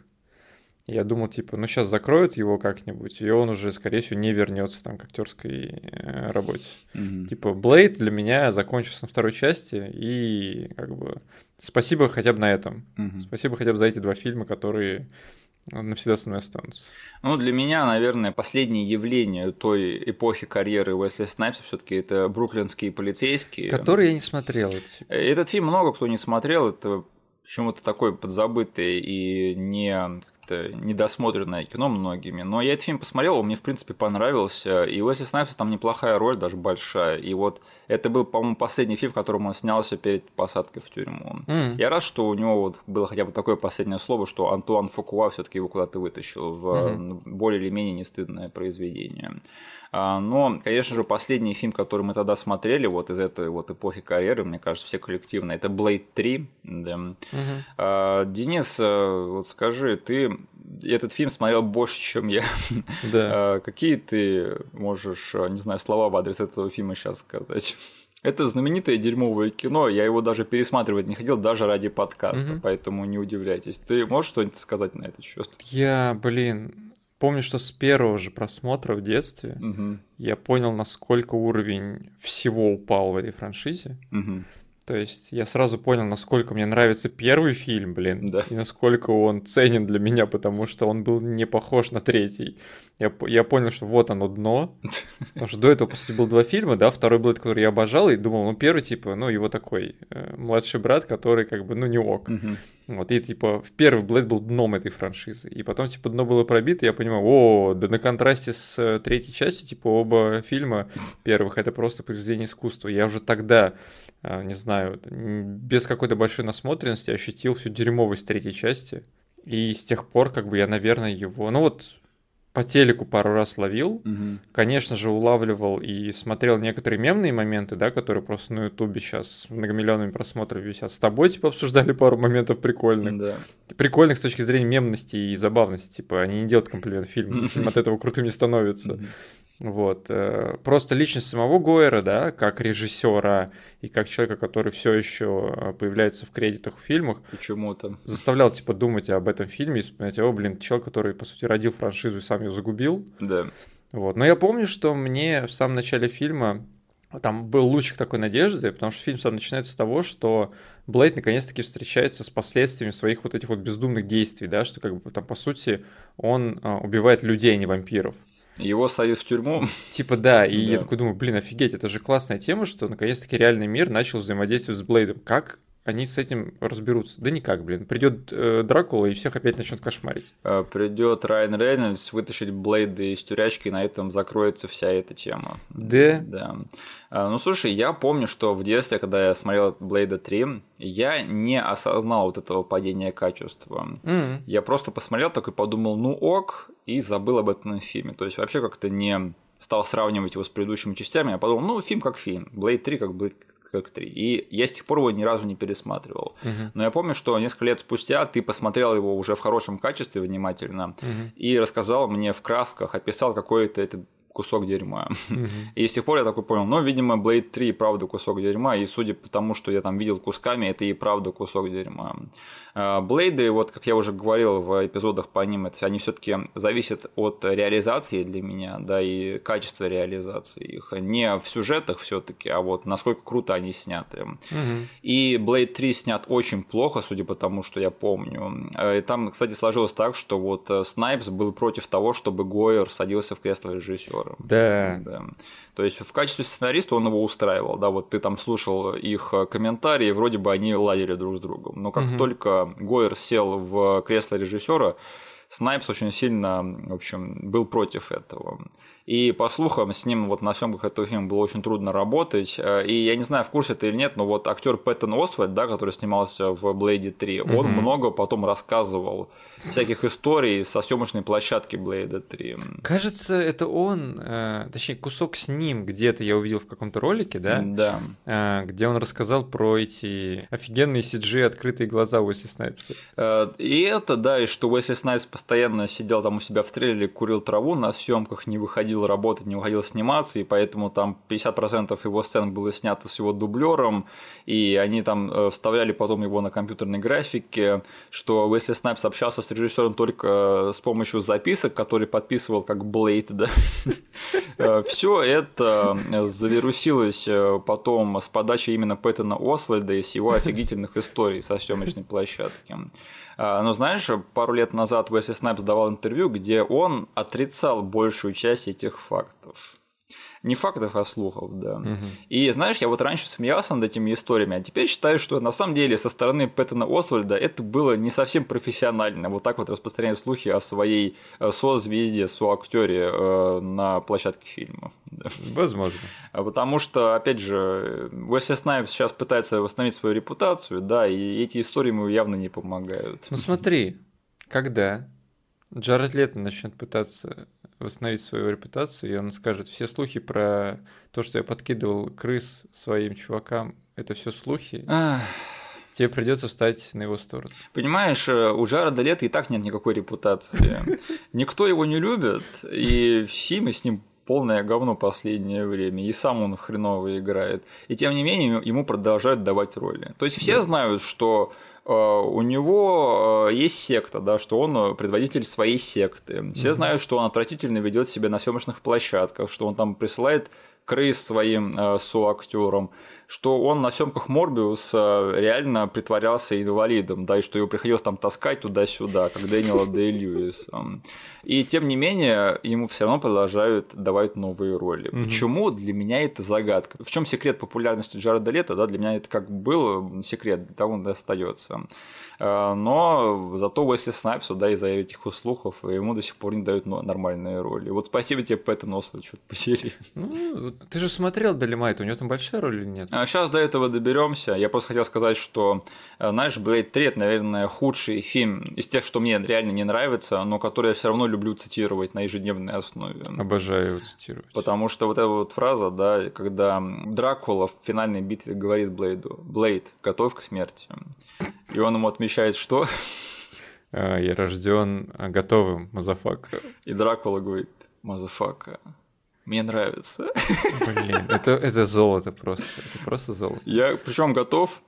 Я думал, типа, ну сейчас закроют его как-нибудь, и он уже, скорее всего, не вернется там к актерской э, работе. Угу. Типа, Блейд для меня закончился на второй части, и как бы спасибо хотя бы на этом. Угу. Спасибо хотя бы за эти два фильма, которые навсегда со мной останутся. Ну, для меня, наверное, последнее явление той эпохи карьеры Уэсли Снайпса все таки это «Бруклинские полицейские». Которые я не смотрел. Типа. Этот фильм много кто не смотрел, это почему-то такое подзабытое и не как-то недосмотренное кино многими. Но я этот фильм посмотрел, он мне, в принципе, понравился. И Уэсли Снайпс там неплохая роль, даже большая. И вот это был, по-моему, последний фильм, в котором он снялся перед посадкой в тюрьму. Mm. Я рад, что у него вот было хотя бы такое последнее слово, что Антуан Фукуа все таки его куда-то вытащил в mm-hmm. более или менее нестыдное произведение. А, но, конечно же, последний фильм, который мы тогда смотрели, вот из этой вот эпохи карьеры, мне кажется, все коллективно, это Blade 3. Да. Угу. Денис, э, вот скажи, ты этот фильм смотрел больше, чем я. Да. А, какие ты можешь, э, не знаю, слова в адрес этого фильма сейчас сказать? Это знаменитое дерьмовое кино, я его даже пересматривать не хотел, даже ради подкаста, угу. поэтому не удивляйтесь. Ты можешь что-нибудь сказать на этот счет? Я, блин, помню, что с первого же просмотра в детстве угу. я понял, насколько уровень всего упал в этой франшизе. Угу. То есть я сразу понял, насколько мне нравится первый фильм, блин, да. и насколько он ценен для меня, потому что он был не похож на третий. Я, я понял, что вот оно дно, потому что до этого, по сути, был два фильма, да, второй был, который я обожал, и думал, ну, первый, типа, ну, его такой э, младший брат, который, как бы, ну, не ок. Угу. Вот, и типа в первый Блэд был дном этой франшизы. И потом, типа, дно было пробито, я понимаю, о, да на контрасте с э, третьей частью, типа, оба фильма первых это просто произведение искусства. Я уже тогда, э, не знаю, без какой-то большой насмотренности ощутил всю дерьмовость третьей части. И с тех пор, как бы я, наверное, его. Ну вот по телеку пару раз ловил. Угу. Конечно же, улавливал и смотрел некоторые мемные моменты, да, которые просто на Ютубе сейчас с многомиллионными просмотрами висят. С тобой, типа, обсуждали пару моментов прикольных. Да. Прикольных с точки зрения мемности и забавности. Типа, они не делают комплимент фильму, от этого крутым не становится. Вот. Э, просто личность самого Гойера, да, как режиссера и как человека, который все еще э, появляется в кредитах в фильмах, почему-то заставлял типа думать об этом фильме и вспоминать, о, блин, человек, который, по сути, родил франшизу и сам ее загубил. Да. Вот. Но я помню, что мне в самом начале фильма там был лучик такой надежды, потому что фильм сам начинается с того, что Блейд наконец-таки встречается с последствиями своих вот этих вот бездумных действий, да, что как бы там по сути он а, убивает людей, а не вампиров. Его садят в тюрьму. Типа да, и да. я такой думаю, блин, офигеть, это же классная тема, что наконец-таки реальный мир начал взаимодействовать с Блейдом. Как они с этим разберутся? Да никак, блин. Придет э, Дракула и всех опять начнет кошмарить. А, Придет Райан Рейнольдс вытащить Блейда из тюрячки, и на этом закроется вся эта тема. Да? Да. А, ну, слушай, я помню, что в детстве, когда я смотрел Блейда 3, я не осознал вот этого падения качества. Mm-hmm. Я просто посмотрел такой подумал, ну ок, и забыл об этом фильме. То есть вообще как-то не стал сравнивать его с предыдущими частями, я подумал, ну, фильм как фильм, Blade 3 как как 3. И я с тех пор его ни разу не пересматривал. Uh-huh. Но я помню, что несколько лет спустя ты посмотрел его уже в хорошем качестве внимательно uh-huh. и рассказал мне в красках, описал какое-то это кусок дерьма. Mm-hmm. И с тех пор я такой понял, ну, видимо, Blade 3 правда кусок дерьма, и судя по тому, что я там видел кусками, это и правда кусок дерьма. А, Блейды, вот как я уже говорил в эпизодах по ним, это, они все-таки зависят от реализации для меня, да, и качества реализации их. Не в сюжетах все-таки, а вот насколько круто они сняты. Mm-hmm. И Blade 3 снят очень плохо, судя по тому, что я помню. А, и там, кстати, сложилось так, что вот Снайпс был против того, чтобы Гойер садился в кресло режиссера режиссером. Да. да. То есть в качестве сценариста он его устраивал, да, вот ты там слушал их э, комментарии, вроде бы они ладили друг с другом. Но как угу. только Гойер сел в кресло режиссера, Снайпс очень сильно, в общем, был против этого. И по слухам, с ним вот на съемках этого фильма было очень трудно работать. Э, и я не знаю, в курсе это или нет, но вот актер Пэттон Освальд, да, который снимался в Блейде 3, mm-hmm. он много потом рассказывал всяких историй со съемочной площадки Блейда 3. Кажется, это он, э, точнее, кусок с ним где-то я увидел в каком-то ролике, да? Да. Э, где он рассказал про эти офигенные CG открытые глаза Уэсли Снайпса. И это, да, и что Уэсли Снайпс постоянно сидел там у себя в трейлере, курил траву на съемках, не выходил уходил работать, не уходил сниматься, и поэтому там 50% его сцен было снято с его дублером, и они там э, вставляли потом его на компьютерной графике, что Уэсли Снайпс общался с режиссером только э, с помощью записок, которые подписывал как Блейд, да. Э, Все это завирусилось потом с подачи именно Пэттона Освальда и с его офигительных историй со съемочной площадки. А, но знаешь, пару лет назад Уэсли Снайпс давал интервью, где он отрицал большую часть этих фактов. Не фактов, а слухов, да. Угу. И знаешь, я вот раньше смеялся над этими историями, а теперь считаю, что на самом деле со стороны Пэттона Освальда это было не совсем профессионально. Вот так вот распространять слухи о своей э, со-звезде, со-актере э, на площадке фильма. Да. Возможно. А потому что, опять же, Уэсли Снайпс сейчас пытается восстановить свою репутацию, да, и эти истории ему явно не помогают. Ну смотри, когда Джаред Лето начнет пытаться восстановить свою репутацию, и он скажет, все слухи про то, что я подкидывал крыс своим чувакам, это все слухи. Ах. Тебе придется встать на его сторону. Понимаешь, э, у Джареда Лето и так нет никакой репутации. Никто его не любит, и фильмы с ним полное говно последнее время, и сам он хреново играет. И тем не менее ему продолжают давать роли. То есть все да. знают, что у него э, есть секта, да, что он предводитель своей секты. Все mm-hmm. знают, что он отвратительно ведет себя на съемочных площадках, что он там присылает крыс своим э, соактером, что он на съемках Морбиуса реально притворялся инвалидом, да, и что его приходилось там таскать туда-сюда, как Дэниела Дэй Льюиса. И тем не менее, ему все равно продолжают давать новые роли. Угу. Почему? Для меня это загадка. В чем секрет популярности Джареда Лето? Да, для меня это как был секрет, того он остается. Э, но зато Уэсли Снайпсу, да, из-за этих услухов ему до сих пор не дают нормальные роли. Вот спасибо тебе, Пэттон Освальд, что-то по серии. Ну, ты же смотрел Долимайт, у него там большая роль или нет? Сейчас а до этого доберемся. Я просто хотел сказать, что, э, знаешь, Blade 3 это, наверное, худший фильм из тех, что мне реально не нравится, но который я все равно люблю цитировать на ежедневной основе. Обожаю его цитировать. Потому что вот эта вот фраза, да, когда Дракула в финальной битве говорит Блейду, Блейд, готов к смерти. И он ему отмечает, что? А, я рожден готовым, motherfucker. И Дракула говорит, motherfucker, мне нравится. Блин, это, это золото просто. Это просто золото. Я причем готов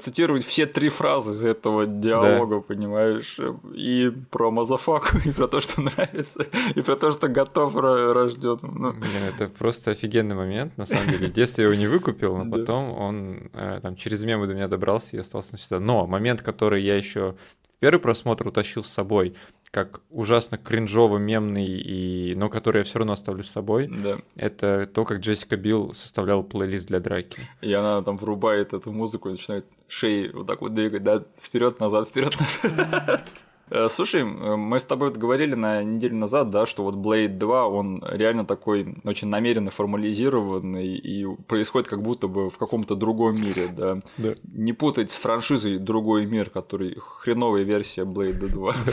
цитировать все три фразы из этого диалога, да. понимаешь? И про мазафаку, и про то, что нравится, и про то, что готов рожден. Ну. Блин, это просто офигенный момент, на самом деле. В детстве я его не выкупил, но потом он э, там через мемы до меня добрался и остался навсегда. Но момент, который я еще в первый просмотр утащил с собой, как ужасно кринжово мемный, и, но который я все равно оставлю с собой. Да. Это то, как Джессика Билл составляла плейлист для драки. И она там врубает эту музыку и начинает шеи вот так вот двигать, да, вперед назад, вперед назад. Э, слушай, мы с тобой вот говорили на неделю назад, да, что вот Blade 2, он реально такой очень намеренно формализированный и происходит как будто бы в каком-то другом мире, да. Да. Не путать с франшизой «Другой мир», который хреновая версия Blade 2.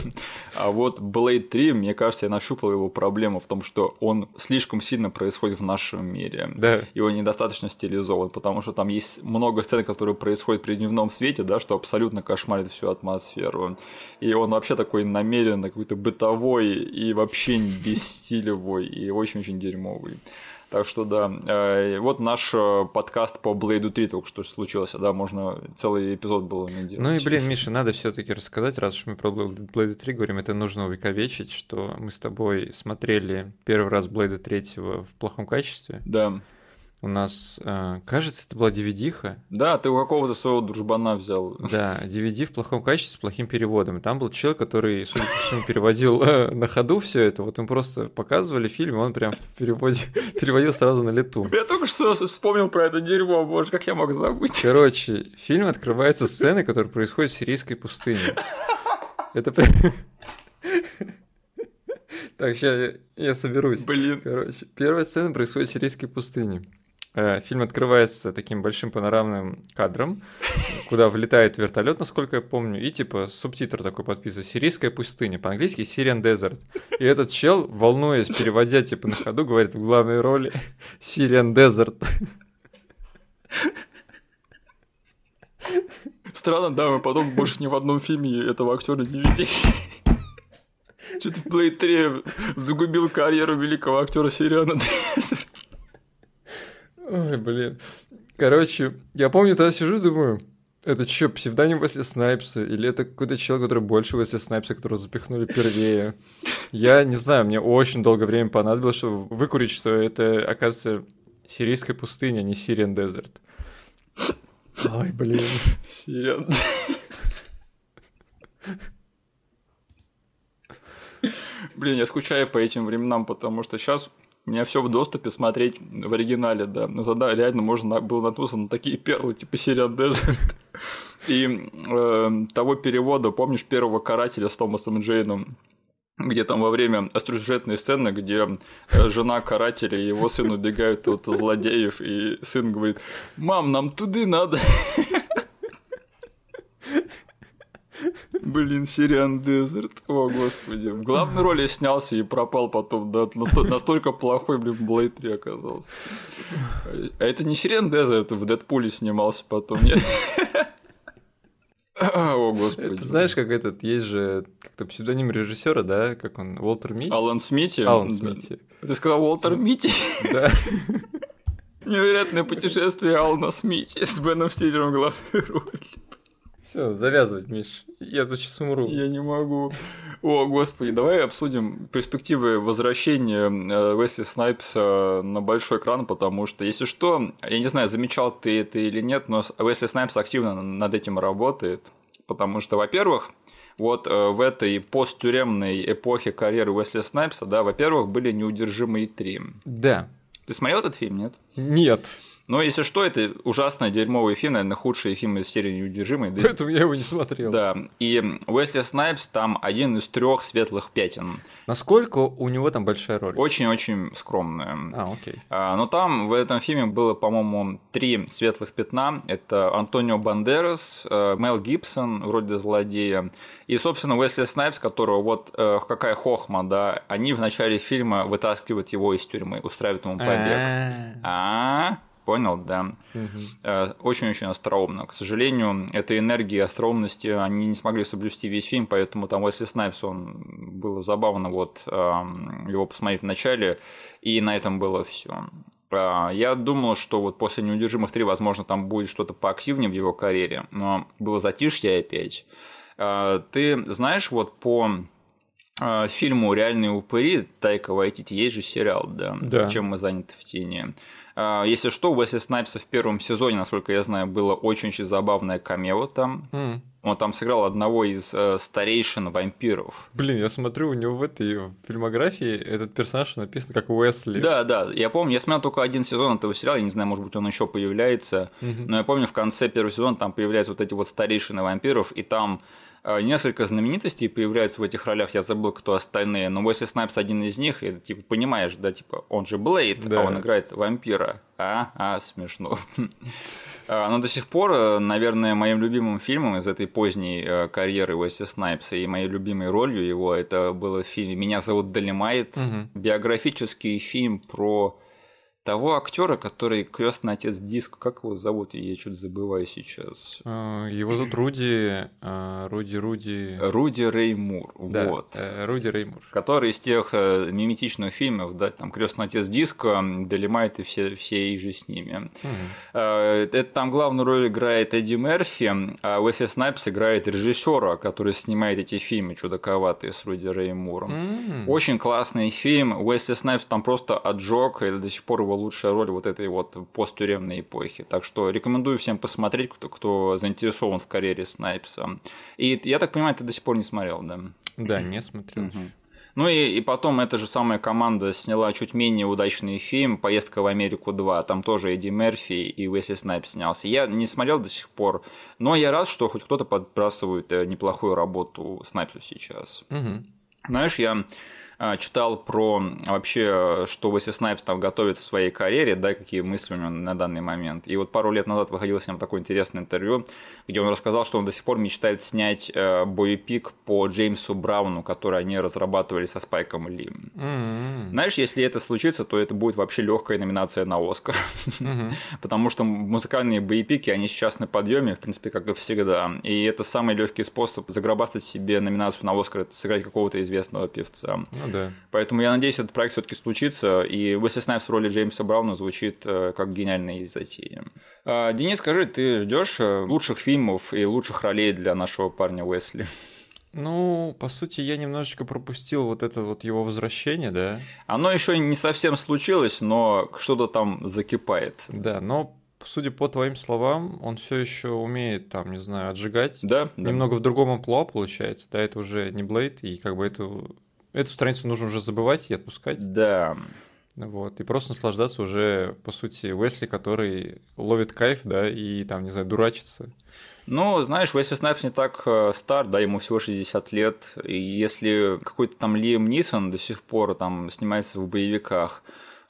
А вот Blade 3, мне кажется, я нащупал его проблему в том, что он слишком сильно происходит в нашем мире. Да. И он недостаточно стилизован, потому что там есть много сцен, которые происходят при дневном свете, да, что абсолютно кошмарит всю атмосферу. И он вообще такой намеренно какой-то бытовой и вообще бесстилевой и очень-очень дерьмовый. Так что да, э, вот наш э, подкаст по Блейду 3 только что случился, да, можно целый эпизод было не делать. Ну и, блин, Миша, надо все таки рассказать, раз уж мы про Блейда 3 говорим, это нужно увековечить, что мы с тобой смотрели первый раз Блейда 3 в плохом качестве. Да. У нас, э, кажется, это была DVD-ха. Да, ты у какого-то своего дружбана взял. Да, DVD в плохом качестве с плохим переводом. И там был человек, который, судя по всему, переводил э, на ходу все это. Вот им просто показывали фильм, и он прям в переводе переводил сразу на лету. Я только что вспомнил про это дерьмо, боже, как я мог забыть. Короче, фильм открывается сценой, которая происходит в сирийской пустыне. Это прям... Так, сейчас я, я соберусь. Блин. Короче, первая сцена происходит в сирийской пустыне. Э, Фильм открывается таким большим панорамным кадром, куда влетает вертолет, насколько я помню, и типа субтитр такой подписан «Сирийская пустыня», по-английски «Syrian Desert». И этот чел, волнуясь, переводя типа на ходу, говорит в главной роли «Syrian Desert». Странно, да, мы потом больше ни в одном фильме этого актера не видели. Что-то Blade 3 загубил карьеру великого актера Сириана Дезерт. Ой, блин. Короче, я помню, тогда сижу, думаю, это что, псевдоним Уэсли Снайпса? Или это какой-то человек, который больше Уэсли Снайпса, которого запихнули первее? Я не знаю, мне очень долгое время понадобилось, чтобы выкурить, что это, оказывается, сирийская пустыня, а не Сириан Дезерт. Ой, блин. Сириан Блин, я скучаю по этим временам, потому что сейчас у меня все в доступе смотреть в оригинале, да. Но тогда реально можно было наткнуться на такие перлы, типа Сириан Дезерт. И э, того перевода, помнишь, первого карателя с Томасом Джейном, где там во время остросюжетной сцены, где э, жена карателя и его сын убегают от злодеев, и сын говорит, мам, нам туды надо. Блин, Сириан Дезерт. О, господи. В главной роли снялся и пропал потом. Да, настолько плохой, блин, Блейд 3 оказался. А это не Сириан Дезерт, в Дэдпуле снимался потом, нет? О, господи. Ты знаешь, как этот, есть же как-то псевдоним режиссера, да, как он, Уолтер Митти? Алан Смити? Алан Смити. Ты сказал Уолтер Митти? Да. Невероятное путешествие Алана Смити с Беном Стиллером в главной роли. Все, завязывать, Миш. Я тут сейчас умру. Я не могу. О, господи, давай обсудим перспективы возвращения э, Уэсли Снайпса на большой экран, потому что, если что, я не знаю, замечал ты это или нет, но Уэсли Снайпс активно над этим работает, потому что, во-первых, вот э, в этой посттюремной эпохе карьеры Уэсли Снайпса, да, во-первых, были неудержимые три. Да. Ты смотрел этот фильм, нет? Нет. Но если что, это ужасно дерьмовый фильм, наверное, худший фильм из серии «Неудержимые». Поэтому я его не смотрел. Да, и Уэсли Снайпс там один из трех светлых пятен. Насколько у него там большая роль? Очень-очень скромная. А, окей. А, но там в этом фильме было, по-моему, три светлых пятна. Это Антонио Бандерас, э, Мел Гибсон, в роли злодея, и, собственно, Уэсли Снайпс, которого вот э, какая хохма, да, они в начале фильма вытаскивают его из тюрьмы, устраивают ему побег. А, Понял, да. Э, Очень-очень остроумно. К сожалению, этой энергии остроумности они не смогли соблюсти весь фильм, поэтому там Уэсли Снайпс, он было забавно вот эм, его посмотреть в начале, и на этом было все. Я думал, что вот после «Неудержимых 3», возможно, там будет что-то поактивнее в его карьере, но было затишье опять. Э, ты знаешь, вот по э, фильму «Реальные упыри» Тайка Вайтити есть же сериал, да, Да. «Чем мы заняты в тени». А, Если что, у Уэсли Снайпса в первом сезоне, насколько я знаю, было очень-очень забавное камео там. М. Он там сыграл одного из э, старейшин вампиров. Блин, я смотрю, у него в этой фильмографии этот персонаж написан как Уэсли. Да, да, я помню, я смотрел только один сезон этого сериала, я не знаю, может быть, он еще появляется, Мгм. но я помню, в конце первого сезона там появляются вот эти вот старейшины вампиров, и там несколько знаменитостей появляются в этих ролях, я забыл, кто остальные, но Уэсли Снайпс один из них, и типа понимаешь, да, типа он же Блейд, да. а он играет вампира. А, а, смешно. А, но до сих пор, э, наверное, моим любимым фильмом из этой поздней э, карьеры Уэсли Снайпса и моей любимой ролью его, это было в фильме «Меня зовут Долимайт», биографический фильм про того актера, который крестный отец диск, как его зовут? Я что-то забываю сейчас. А, его зовут Руди, а, Руди, Руди. Руди Реймур, да, вот. Э, Руди Реймур. Который из тех э, миметичных фильмов, да, там крестный отец диска, Долимайт и все, все и же с ними. Угу. Это там главную роль играет Эдди Мерфи, а Уэсли Снайпс играет режиссера, который снимает эти фильмы чудаковатые с Руди Рэем Муром. Угу. Очень классный фильм. Уэсли Снайпс там просто отжег, и до сих пор его лучшая роль вот этой вот посттюремной эпохи. Так что рекомендую всем посмотреть, кто, кто заинтересован в карьере Снайпса. И я так понимаю, ты до сих пор не смотрел, да? Да, не смотрел. Угу. Ну и, и потом эта же самая команда сняла чуть менее удачный фильм «Поездка в Америку 2». Там тоже Эдди Мерфи и Уэсли Снайпс снялся. Я не смотрел до сих пор, но я рад, что хоть кто-то подбрасывает э, неплохую работу Снайпсу сейчас. Угу. Знаешь, я читал про вообще, что Уэсли Снайпс там готовит в своей карьере, да, какие мысли у него на данный момент. И вот пару лет назад выходило с ним такое интересное интервью, где он рассказал, что он до сих пор мечтает снять э, боепик по Джеймсу Брауну, который они разрабатывали со Спайком Ли. Mm-hmm. Знаешь, если это случится, то это будет вообще легкая номинация на Оскар. Mm-hmm. Потому что музыкальные боепики, они сейчас на подъеме, в принципе, как и всегда. И это самый легкий способ заграбастать себе номинацию на Оскар, это сыграть какого-то известного певца. Ну да. Поэтому я надеюсь, этот проект все-таки случится, и Уэсли Снайпс в роли Джеймса Брауна звучит э, как гениальная затея. А, Денис, скажи, ты ждешь э, лучших фильмов и лучших ролей для нашего парня Уэсли? Ну, по сути, я немножечко пропустил вот это вот его возвращение, да. Оно еще не совсем случилось, но что-то там закипает. Да, но судя по твоим словам, он все еще умеет там, не знаю, отжигать. Да. Немного да. в другом амплуа получается, да, это уже не Блейд, и как бы это Эту страницу нужно уже забывать и отпускать. Да. Вот, и просто наслаждаться уже, по сути, Уэсли, который ловит кайф, да, и там, не знаю, дурачится. Ну, знаешь, Уэсли Снайпс не так э, стар, да, ему всего 60 лет, и если какой-то там Лиам Нисон до сих пор там снимается в боевиках,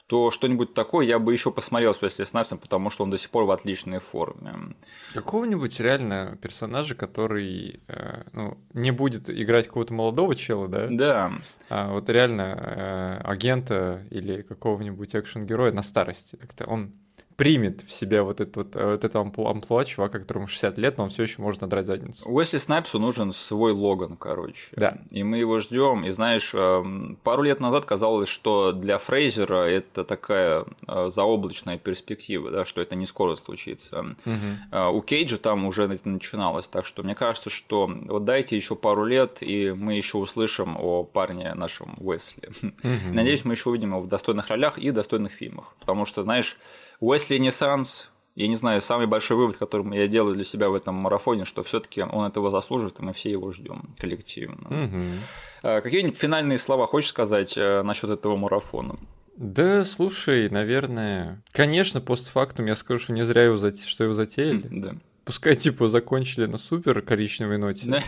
то что-нибудь такое я бы еще посмотрел с Уэсли Снайпсом, потому что он до сих пор в отличной форме. Какого-нибудь реально персонажа, который э, ну, не будет играть какого-то молодого чела, да? Да. А вот реально э, агента или какого-нибудь экшен-героя на старости. Как-то он примет в себя вот это вот, вот это амплуа чувака, которому 60 лет, но он все еще может надрать задницу. Уэсли Снайпсу нужен свой Логан, короче. Да. И мы его ждем. И знаешь, эм, пару лет назад казалось, что для Фрейзера это такая э, заоблачная перспектива, да, что это не скоро случится. Угу. У Кейджа там уже это начиналось, так что мне кажется, что вот дайте еще пару лет, и мы еще услышим о парне нашем Уэсли. Угу. Надеюсь, мы еще увидим его в достойных ролях и достойных фильмах, потому что, знаешь, Уэсли Ренессанс, я не знаю, самый большой вывод, который я делаю для себя в этом марафоне, что все-таки он этого заслуживает, и мы все его ждем коллективно. Угу. Какие-нибудь финальные слова хочешь сказать э, насчет этого марафона? Да, слушай, наверное, конечно, постфактум я скажу, что не зря его, зат... что его затеяли. Да. Пускай, типа, закончили на супер коричневой ноте.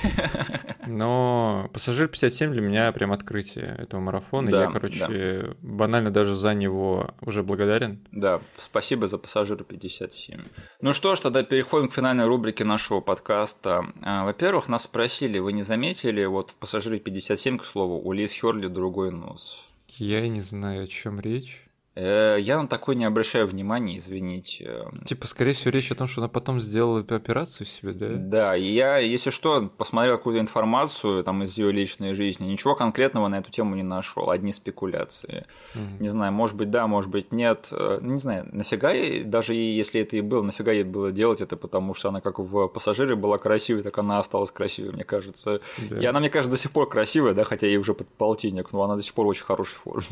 Но «Пассажир 57» для меня прям открытие этого марафона. Да, я, короче, да. банально даже за него уже благодарен. Да, спасибо за «Пассажир 57». Ну что ж, тогда переходим к финальной рубрике нашего подкаста. А, во-первых, нас спросили, вы не заметили, вот в «Пассажире 57», к слову, у Лиз Херли другой нос? Я не знаю, о чем речь. Э, я на такой не обращаю внимания, извините. Типа, скорее всего, речь о том, что она потом сделала операцию себе, да? Да, и я, если что, посмотрел какую-то информацию там из ее личной жизни, ничего конкретного на эту тему не нашел, одни спекуляции. Mm. Не знаю, может быть, да, может быть, нет. Э, не знаю, нафига ей, даже если это и было, нафига ей было делать это, потому что она как в пассажире была красивой, так она осталась красивой, мне кажется. Да. И она, мне кажется, до сих пор красивая, да, хотя ей уже под полтинник, но она до сих пор в очень хорошей форме.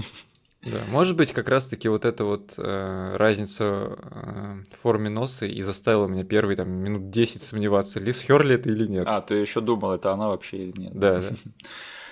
Да, может быть, как раз-таки вот эта вот э, разница э, в форме носа и заставила меня первые там минут 10 сомневаться, Лиз Херли это или нет. А, ты еще думал, это она вообще или нет. Да, да.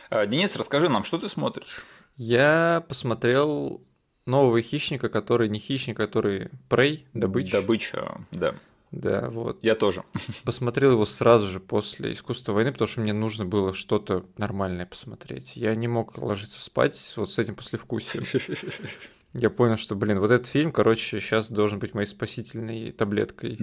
А, Денис, расскажи нам, что ты смотришь? Я посмотрел нового хищника, который не хищник, который прей, добыча. Добыча, да. Да, вот. Я тоже. Посмотрел его сразу же после «Искусства войны», потому что мне нужно было что-то нормальное посмотреть. Я не мог ложиться спать вот с этим послевкусием. Я понял, что, блин, вот этот фильм, короче, сейчас должен быть моей спасительной таблеткой.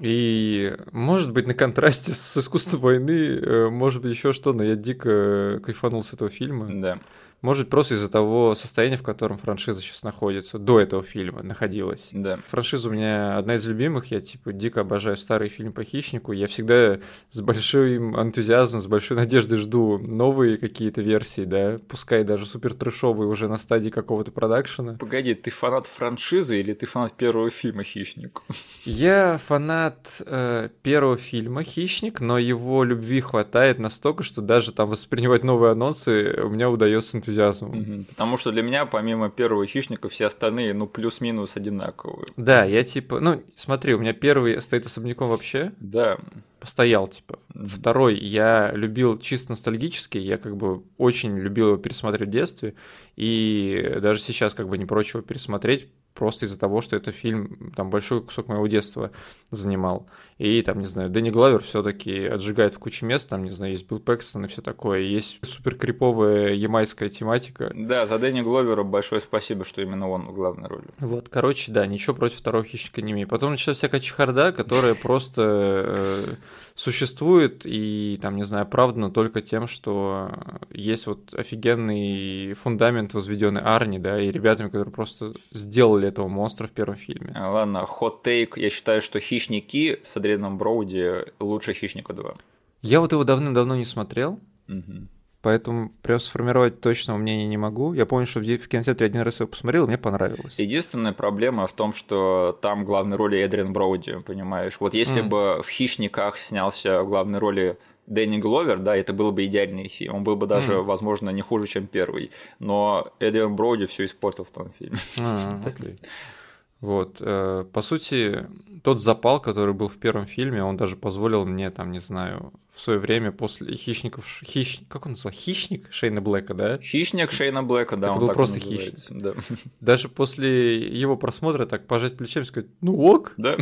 И, может быть, на контрасте с искусством войны, э, может быть, еще что, но я дико кайфанул с этого фильма. Да. Может, просто из-за того состояния, в котором франшиза сейчас находится, до этого фильма находилась. Да. Франшиза у меня одна из любимых, я, типа, дико обожаю старый фильм по Хищнику, я всегда с большим энтузиазмом, с большой надеждой жду новые какие-то версии, да, пускай даже супер трэшовые уже на стадии какого-то продакшена. Погоди, ты фанат франшизы или ты фанат первого фильма «Хищник»? Я фанат э, первого фильма «Хищник», но его любви хватает настолько, что даже там воспринимать новые анонсы у меня удается энтузиазмом. Потому что для меня, помимо первого хищника, все остальные, ну, плюс-минус одинаковые. Да, я типа, ну, смотри, у меня первый стоит особняком вообще. Да. Постоял, типа. Второй я любил чисто ностальгически, я как бы очень любил его пересмотреть в детстве, и даже сейчас как бы не прочь его пересмотреть, просто из-за того, что это фильм там большой кусок моего детства занимал. И там, не знаю, Дэнни Главер все-таки отжигает в куче мест, там, не знаю, есть Билл Пэкстон и все такое, есть супер криповая ямайская тематика. Да, за Дэнни Гловера большое спасибо, что именно он в главной роли. Вот, короче, да, ничего против второго хищника не имею. Потом началась всякая чехарда, которая просто э, существует и, там, не знаю, оправдана только тем, что есть вот офигенный фундамент, возведенный Арни, да, и ребятами, которые просто сделали этого монстра в первом фильме. А, ладно, хот-тейк, я считаю, что «Хищники» с Адрианом Броуди лучше «Хищника 2». Я вот его давным-давно не смотрел, Мгм. поэтому прям сформировать точного мнения не могу. Я помню, что в кинотеатре один раз его посмотрел, и мне понравилось. Единственная проблема в том, что там главной роли Эдриан Броуди, понимаешь? Вот если Мгм. бы в «Хищниках» снялся в главной роли Дэнни Гловер, да, это был бы идеальный фильм. Он был бы даже, Мгм. возможно, не хуже, чем первый. Но Эдриан Броуди все испортил в том фильме. А, окей. Вот, э, по сути, тот запал, который был в первом фильме, он даже позволил мне, там, не знаю, в свое время после хищников, хищ, как он называл, хищник Шейна Блэка, да? Хищник Шейна Блэка, да, Это он был просто называется. Да. Даже после его просмотра так пожать плечами и сказать, ну ок, да.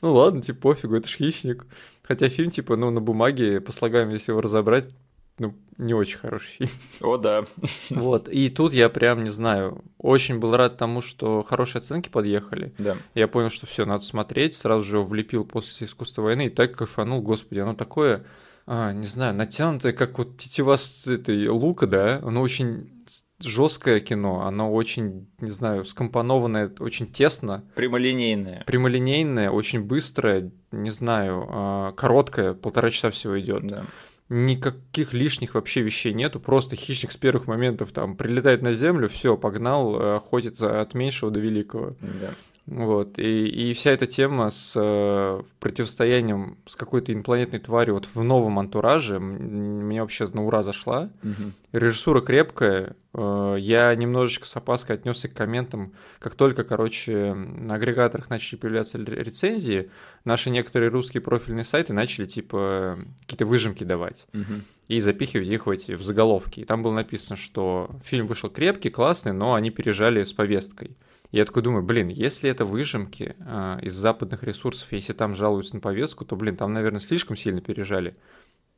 ну ладно, типа пофигу, это ж хищник. Хотя фильм, типа, ну на бумаге, по слогам, если его разобрать, ну, не очень хороший фильм. О, да. Вот, и тут я прям, не знаю, очень был рад тому, что хорошие оценки подъехали. Да. Я понял, что все, надо смотреть, сразу же его влепил после искусства войны, и так кайфанул, господи, оно такое, а, не знаю, натянутое, как вот тетива с этой лука, да, оно очень жесткое кино, оно очень, не знаю, скомпонованное, очень тесно, Прямолинейная. прямолинейное, очень быстрое, не знаю, а, короткое, полтора часа всего идет. Да. Никаких лишних вообще вещей нету, просто хищник с первых моментов там прилетает на землю, все, погнал э, охотиться от меньшего до великого. Да. Вот, и, и вся эта тема с э, противостоянием с какой-то инопланетной тварью вот в новом антураже мне вообще на ура зашла. Мгм. Режиссура крепкая. э, Я немножечко с опаской отнесся к комментам. Как только, короче, на агрегаторах начали появляться рецензии, наши некоторые русские профильные сайты начали, типа, какие-то выжимки давать Мгм. и запихивать их в эти в заголовки. И там было написано, что фильм вышел крепкий, классный, но они пережали с повесткой. Я такой думаю, блин, если это выжимки а, из западных ресурсов, если там жалуются на повестку, то, блин, там, наверное, слишком сильно пережали.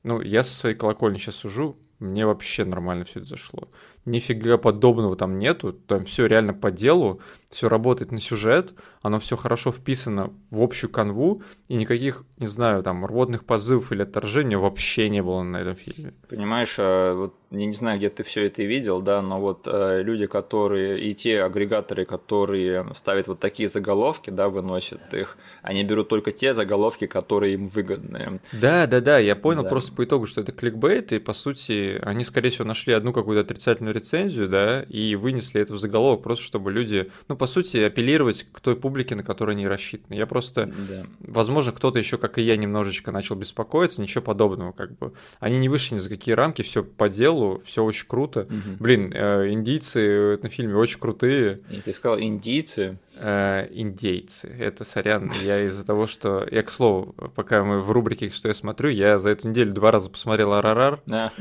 Ну, я со своей колокольни сейчас сужу, мне вообще нормально все это зашло. Нифига подобного там нету, там все реально по делу, все работает на сюжет, оно все хорошо вписано в общую канву, и никаких, не знаю, там, рвотных позывов или отторжения вообще не было на этом фильме. Понимаешь, а, вот я не знаю, где ты все это видел, да, но вот э, люди, которые и те агрегаторы, которые ставят вот такие заголовки, да, выносят их, они берут только те заголовки, которые им выгодны. Да, да, да, я понял Да. просто по итогу, что это кликбейт, и по сути они, скорее всего, нашли одну какую-то отрицательную рецензию, да, и вынесли это в заголовок, просто чтобы люди, ну, по сути, апеллировать к той публике, на которую они рассчитаны. Я просто, Да. возможно, кто-то еще, как и я, немножечко начал беспокоиться, ничего подобного, как бы. Они не вышли ни за какие рамки, все по делу, все очень круто. Мгм. Блин, э, индийцы в этом фильме очень крутые. И ты сказал индийцы. Э, индейцы. Это сорян, я из-за того, что... Я, к слову, пока мы в рубрике «Что я смотрю», я за эту неделю два раза посмотрел «Арарар». Да.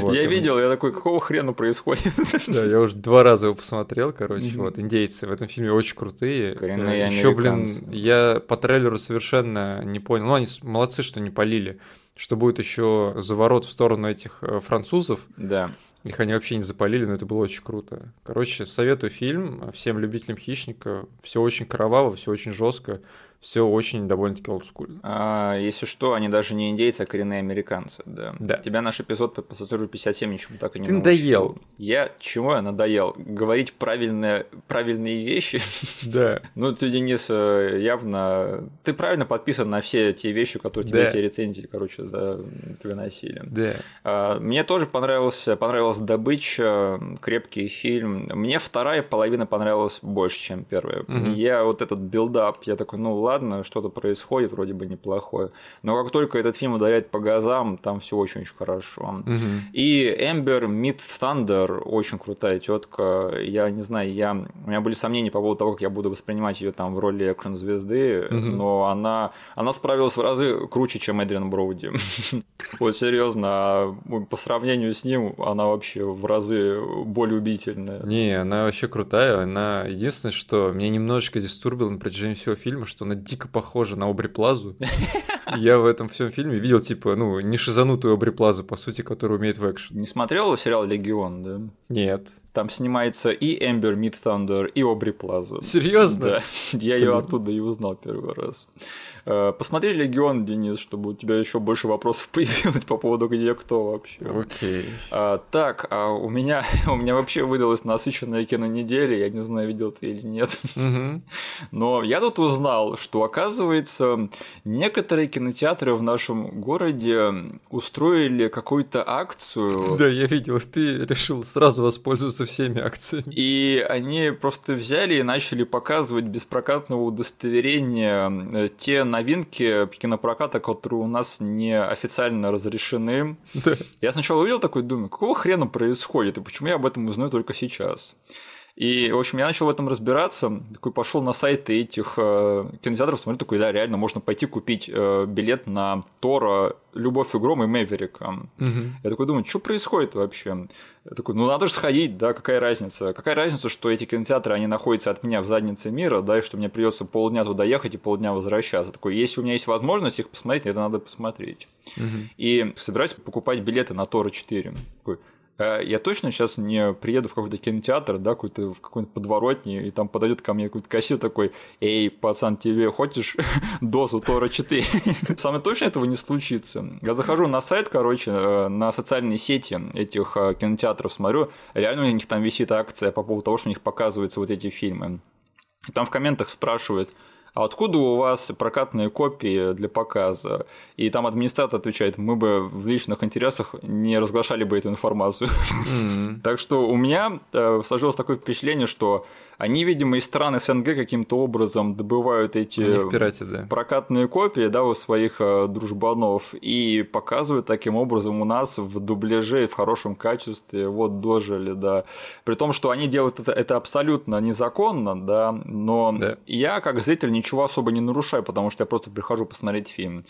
Вот, я видел, я такой, какого хрена происходит? Да, я уже два раза его посмотрел, короче. Вот, индейцы в этом фильме очень крутые. Коренные Еще, блин, я по трейлеру совершенно не понял. Ну, они молодцы, что не полили что будет еще заворот в сторону этих э, французов. Да. Их они вообще не запалили, но это было очень круто. Короче, советую фильм всем любителям хищника. Все очень кроваво, все очень жестко все очень довольно-таки олдскульно. А, если что, они даже не индейцы, а коренные американцы, да. Да. Тебя наш эпизод по пассажиру 57 ничему так и не Ты надоел. Я чего я надоел? Говорить правильные, правильные вещи? Да. ну, ты, Денис, э, явно... Ты правильно подписан на все те вещи, которые тебе да. эти рецензии, короче, да, приносили. Да. А, мне тоже понравился, понравилась «Добыча», крепкий фильм. Мне вторая половина понравилась больше, чем первая. Угу. Я вот этот build-up, я такой, ну ладно, ладно, что-то происходит вроде бы неплохое. Но как только этот фильм ударяет по газам, там все очень-очень хорошо. Угу. И Эмбер Мидтандер очень крутая тетка. Я не знаю, я... у меня были сомнения по поводу того, как я буду воспринимать ее там в роли экшн-звезды, угу. но она, она справилась в разы круче, чем Эдриан Броуди. Вот серьезно, а по сравнению с ним она вообще в разы более убительная. Не, она вообще крутая. Она единственное, что меня немножечко дистурбило на протяжении всего фильма, что она дико похожа на Обри Плазу. Я в этом всем фильме видел, типа, ну, не шизанутую Обри Плазу, по сути, которая умеет в экшен. Не смотрел сериал «Легион», да? Нет. Там снимается и Эмбер Мид Thunder, и Обри Плаза. Серьезно? Да. Я ее оттуда и узнал первый раз. Э, посмотри Легион, Денис, чтобы у тебя еще больше вопросов появилось по поводу где кто вообще. Окей. А, так, а у меня у меня вообще выдалась насыщенная кинонеделя, я не знаю, видел ты или нет. Но я тут узнал, что оказывается некоторые кинотеатры в нашем городе устроили какую-то акцию. Да, я видел, ты решил сразу воспользоваться всеми акциями. И они просто взяли и начали показывать без прокатного удостоверения э, те новинки кинопроката, которые у нас не официально разрешены. Я сначала увидел такой, думаю, какого хрена происходит, и почему я об этом узнаю только сейчас? И, в общем, я начал в этом разбираться, такой пошел на сайты этих э, кинотеатров, смотрю, такой, да, реально можно пойти купить э, билет на Тора, Любовь и Гром и Мэверика. Угу. Я такой думаю, что происходит вообще? Я такой, ну надо же сходить, да, какая разница? Какая разница, что эти кинотеатры, они находятся от меня в заднице мира, да, и что мне придется полдня туда ехать и полдня возвращаться. Такой, если у меня есть возможность их посмотреть, это надо посмотреть. Угу. И собираюсь покупать билеты на Тора 4. Такой, я точно сейчас не приеду в какой-то кинотеатр, да, какой-то в какой-нибудь подворотне, и там подойдет ко мне какой-то кассир такой, эй, пацан, тебе хочешь дозу Тора 4? Самое точно этого не случится. Я захожу на сайт, короче, э, на социальные сети этих э, кинотеатров смотрю, реально у них там висит акция по поводу того, что у них показываются вот эти фильмы. И там в комментах спрашивают, а откуда у вас прокатные копии для показа? И там администратор отвечает, мы бы в личных интересах не разглашали бы эту информацию. Так что у меня э, сложилось такое впечатление, что они, видимо, из стран СНГ каким-то образом добывают эти пирате, да. прокатные копии да, у своих э, дружбанов и показывают таким образом у нас в дубляже в хорошем качестве. Вот дожили, да. При том, что они делают это, это абсолютно незаконно, да, но да. я как зритель ничего особо не нарушаю, потому что я просто прихожу посмотреть фильм.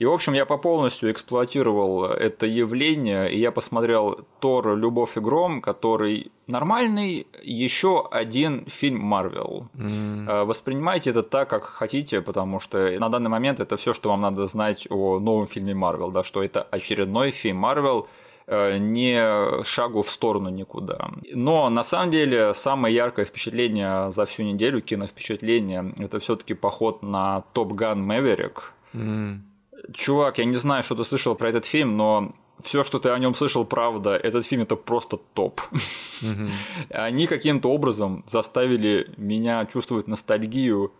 И, в общем, я по полностью эксплуатировал это явление, и я посмотрел Тор «Любовь и гром», который нормальный, еще один фильм Марвел. Mm. Воспринимайте это так, как хотите, потому что на данный момент это все, что вам надо знать о новом фильме Марвел, да, что это очередной фильм Марвел, э, не шагу в сторону никуда. Но на самом деле самое яркое впечатление за всю неделю, киновпечатление, это все-таки поход на Топ Ган Мэверик. Mm чувак, я не знаю, что ты слышал про этот фильм, но все, что ты о нем слышал, правда. Этот фильм это просто топ. Они каким-то образом заставили меня чувствовать ностальгию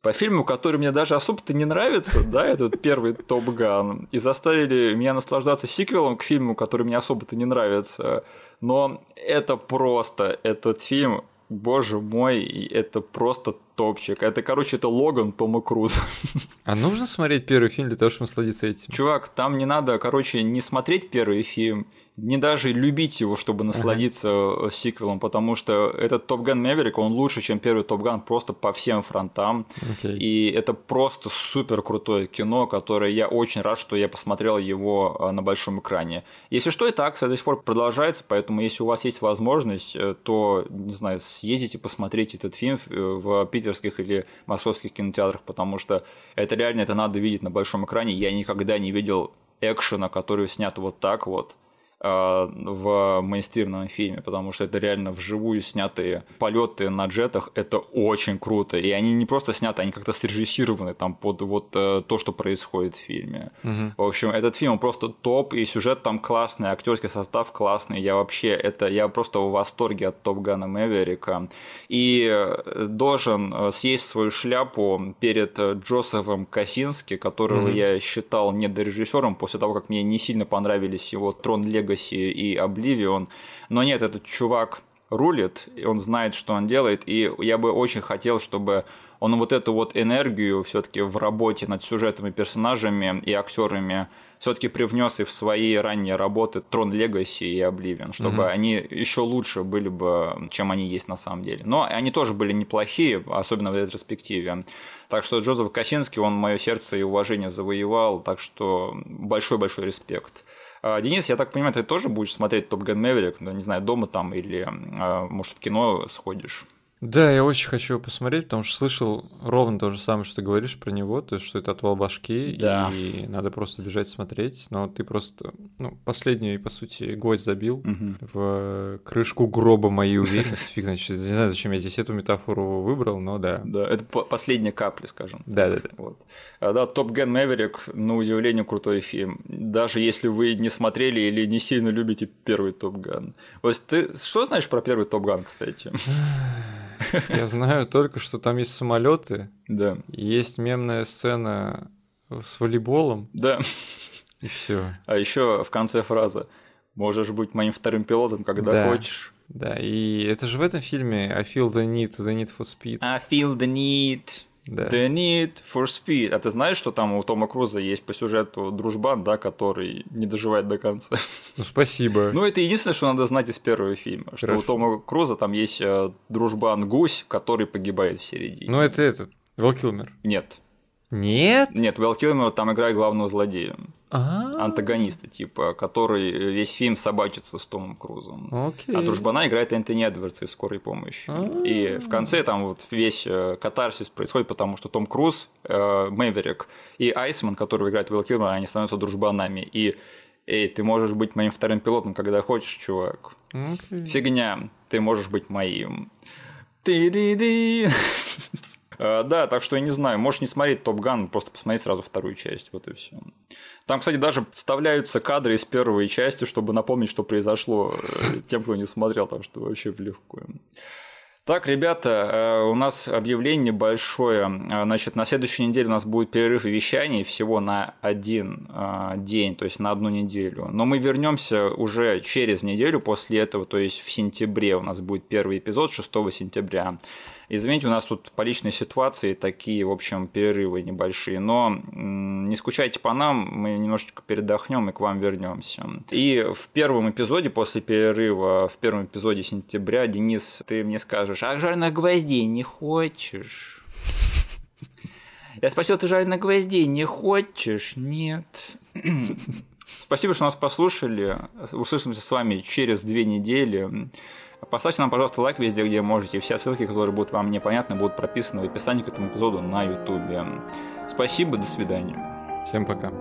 по фильму, который мне даже особо-то не нравится, да, этот первый Топ Ган, и заставили меня наслаждаться сиквелом к фильму, который мне особо-то не нравится. Но это просто, этот фильм, боже мой, это просто топчик. Это, короче, это Логан Тома Круза. А нужно смотреть первый фильм для того, чтобы насладиться этим? Чувак, там не надо, короче, не смотреть первый фильм, не даже любить его, чтобы насладиться. Э, сиквелом, потому что этот Топ Ган Мэверик, он лучше, чем первый Топ Ган просто по всем фронтам. Okay. И это просто супер крутое кино, которое я очень рад, что я посмотрел его э, на большом экране. Если что, эта акция до сих пор продолжается, поэтому если у вас есть возможность, э, то, не знаю, съездите, посмотрите этот фильм в питерских или московских кинотеатрах, потому что это реально это надо видеть на большом экране. Я никогда не видел экшена, который снят вот так вот в мейнстримном фильме, потому что это реально вживую снятые полеты на джетах, это очень круто. И они не просто сняты, они как-то срежиссированы там под вот э, то, что происходит в фильме. Угу. В общем, этот фильм просто топ, и сюжет там классный, актерский состав классный. Я вообще это, я просто в восторге от Топ Гана Мэверика. И э, должен съесть свою шляпу перед Джозефом Косински, которого угу. я считал недорежиссером после того, как мне не сильно понравились его Трон Лего Legacy и Oblivion. Но нет, этот чувак рулит, он знает, что он делает, и я бы очень хотел, чтобы он вот эту вот энергию все-таки в работе над сюжетами, персонажами и актерами все-таки привнес и в свои ранние работы Трон Legacy и Oblivion, чтобы угу. они еще лучше были бы, чем они есть на самом деле. Но они тоже были неплохие, особенно в ретроспективе. Так что Джозеф Косинский, он мое сердце и уважение завоевал, так что большой-большой респект. А, Денис, я так понимаю, ты тоже будешь смотреть Топ Gun Maverick, ну, не знаю, дома там или, а, может, в кино сходишь? Да, я очень хочу посмотреть, потому что слышал ровно то же самое, что ты говоришь про него, то есть, что это отвал башки, да. и надо просто бежать смотреть. Но ты просто, ну, последний, по сути, гвоздь забил угу. в крышку гроба моей уверенности. Фиг значит, не знаю, зачем я здесь эту метафору выбрал, но да. Да, это последняя капля, скажем. Да, да, да. Вот. А, да, Топ Gun Maverick, на удивление, крутой фильм. Даже если вы не смотрели или не сильно любите первый Топ Ган. Вот ты что знаешь про первый Топ Ган, кстати? Я знаю только, что там есть самолеты. Да. Есть мемная сцена с волейболом. Да. И все. А еще в конце фраза «Можешь быть моим вторым пилотом, когда да. хочешь». Да, и это же в этом фильме I feel the need, the need for speed. I feel the need. Да. The Need for Speed. А ты знаешь, что там у Тома Круза есть по сюжету дружбан, да, который не доживает до конца? Ну, спасибо. Ну, это единственное, что надо знать из первого фильма. Что Хорошо. у Тома Круза там есть э, дружбан Гусь, который погибает в середине. Ну, это этот, Вэл Килмер. Нет. Нет? Нет, Вэл Килмер там играет главного злодея. А-а-а. Антагониста, типа, который весь фильм собачится с Томом Крузом. Окей. А дружбана играет Энтони Эдвардс из «Скорой помощи». А-а-а. И в конце там вот весь э, катарсис происходит, потому что Том Круз, э, Мэверик и Айсман, который играет Вэл Килмер, они становятся дружбанами. И Эй, ты можешь быть моим вторым пилотом, когда хочешь, чувак. Okay. Фигня, ты можешь быть моим. Ты-ды-ды. Э, да, так что я не знаю, можешь не смотреть Топ Ган, просто посмотреть сразу вторую часть, вот и все. Там, кстати, даже вставляются кадры из первой части, чтобы напомнить, что произошло э, тем, кто не смотрел, так что вообще в легкую. Так, ребята, э, у нас объявление большое. Значит, на следующей неделе у нас будет перерыв вещаний всего на один день, то есть на одну неделю. Но мы вернемся уже через неделю после этого, то есть в сентябре у нас будет первый эпизод 6 сентября. Извините, у нас тут по личной ситуации такие, в общем, перерывы небольшие, но не скучайте по нам, мы немножечко передохнем и к вам вернемся. И в первом эпизоде после перерыва, в первом эпизоде сентября, Денис, ты мне скажешь, а жареных гвоздей не хочешь? Я спросил, ты жареных гвоздей не хочешь? Нет. Спасибо, что нас послушали. Услышимся с вами через две недели. Поставьте нам, пожалуйста, лайк везде, где можете. Все ссылки, которые будут вам непонятны, будут прописаны в описании к этому эпизоду на YouTube. Спасибо, до свидания. Всем пока.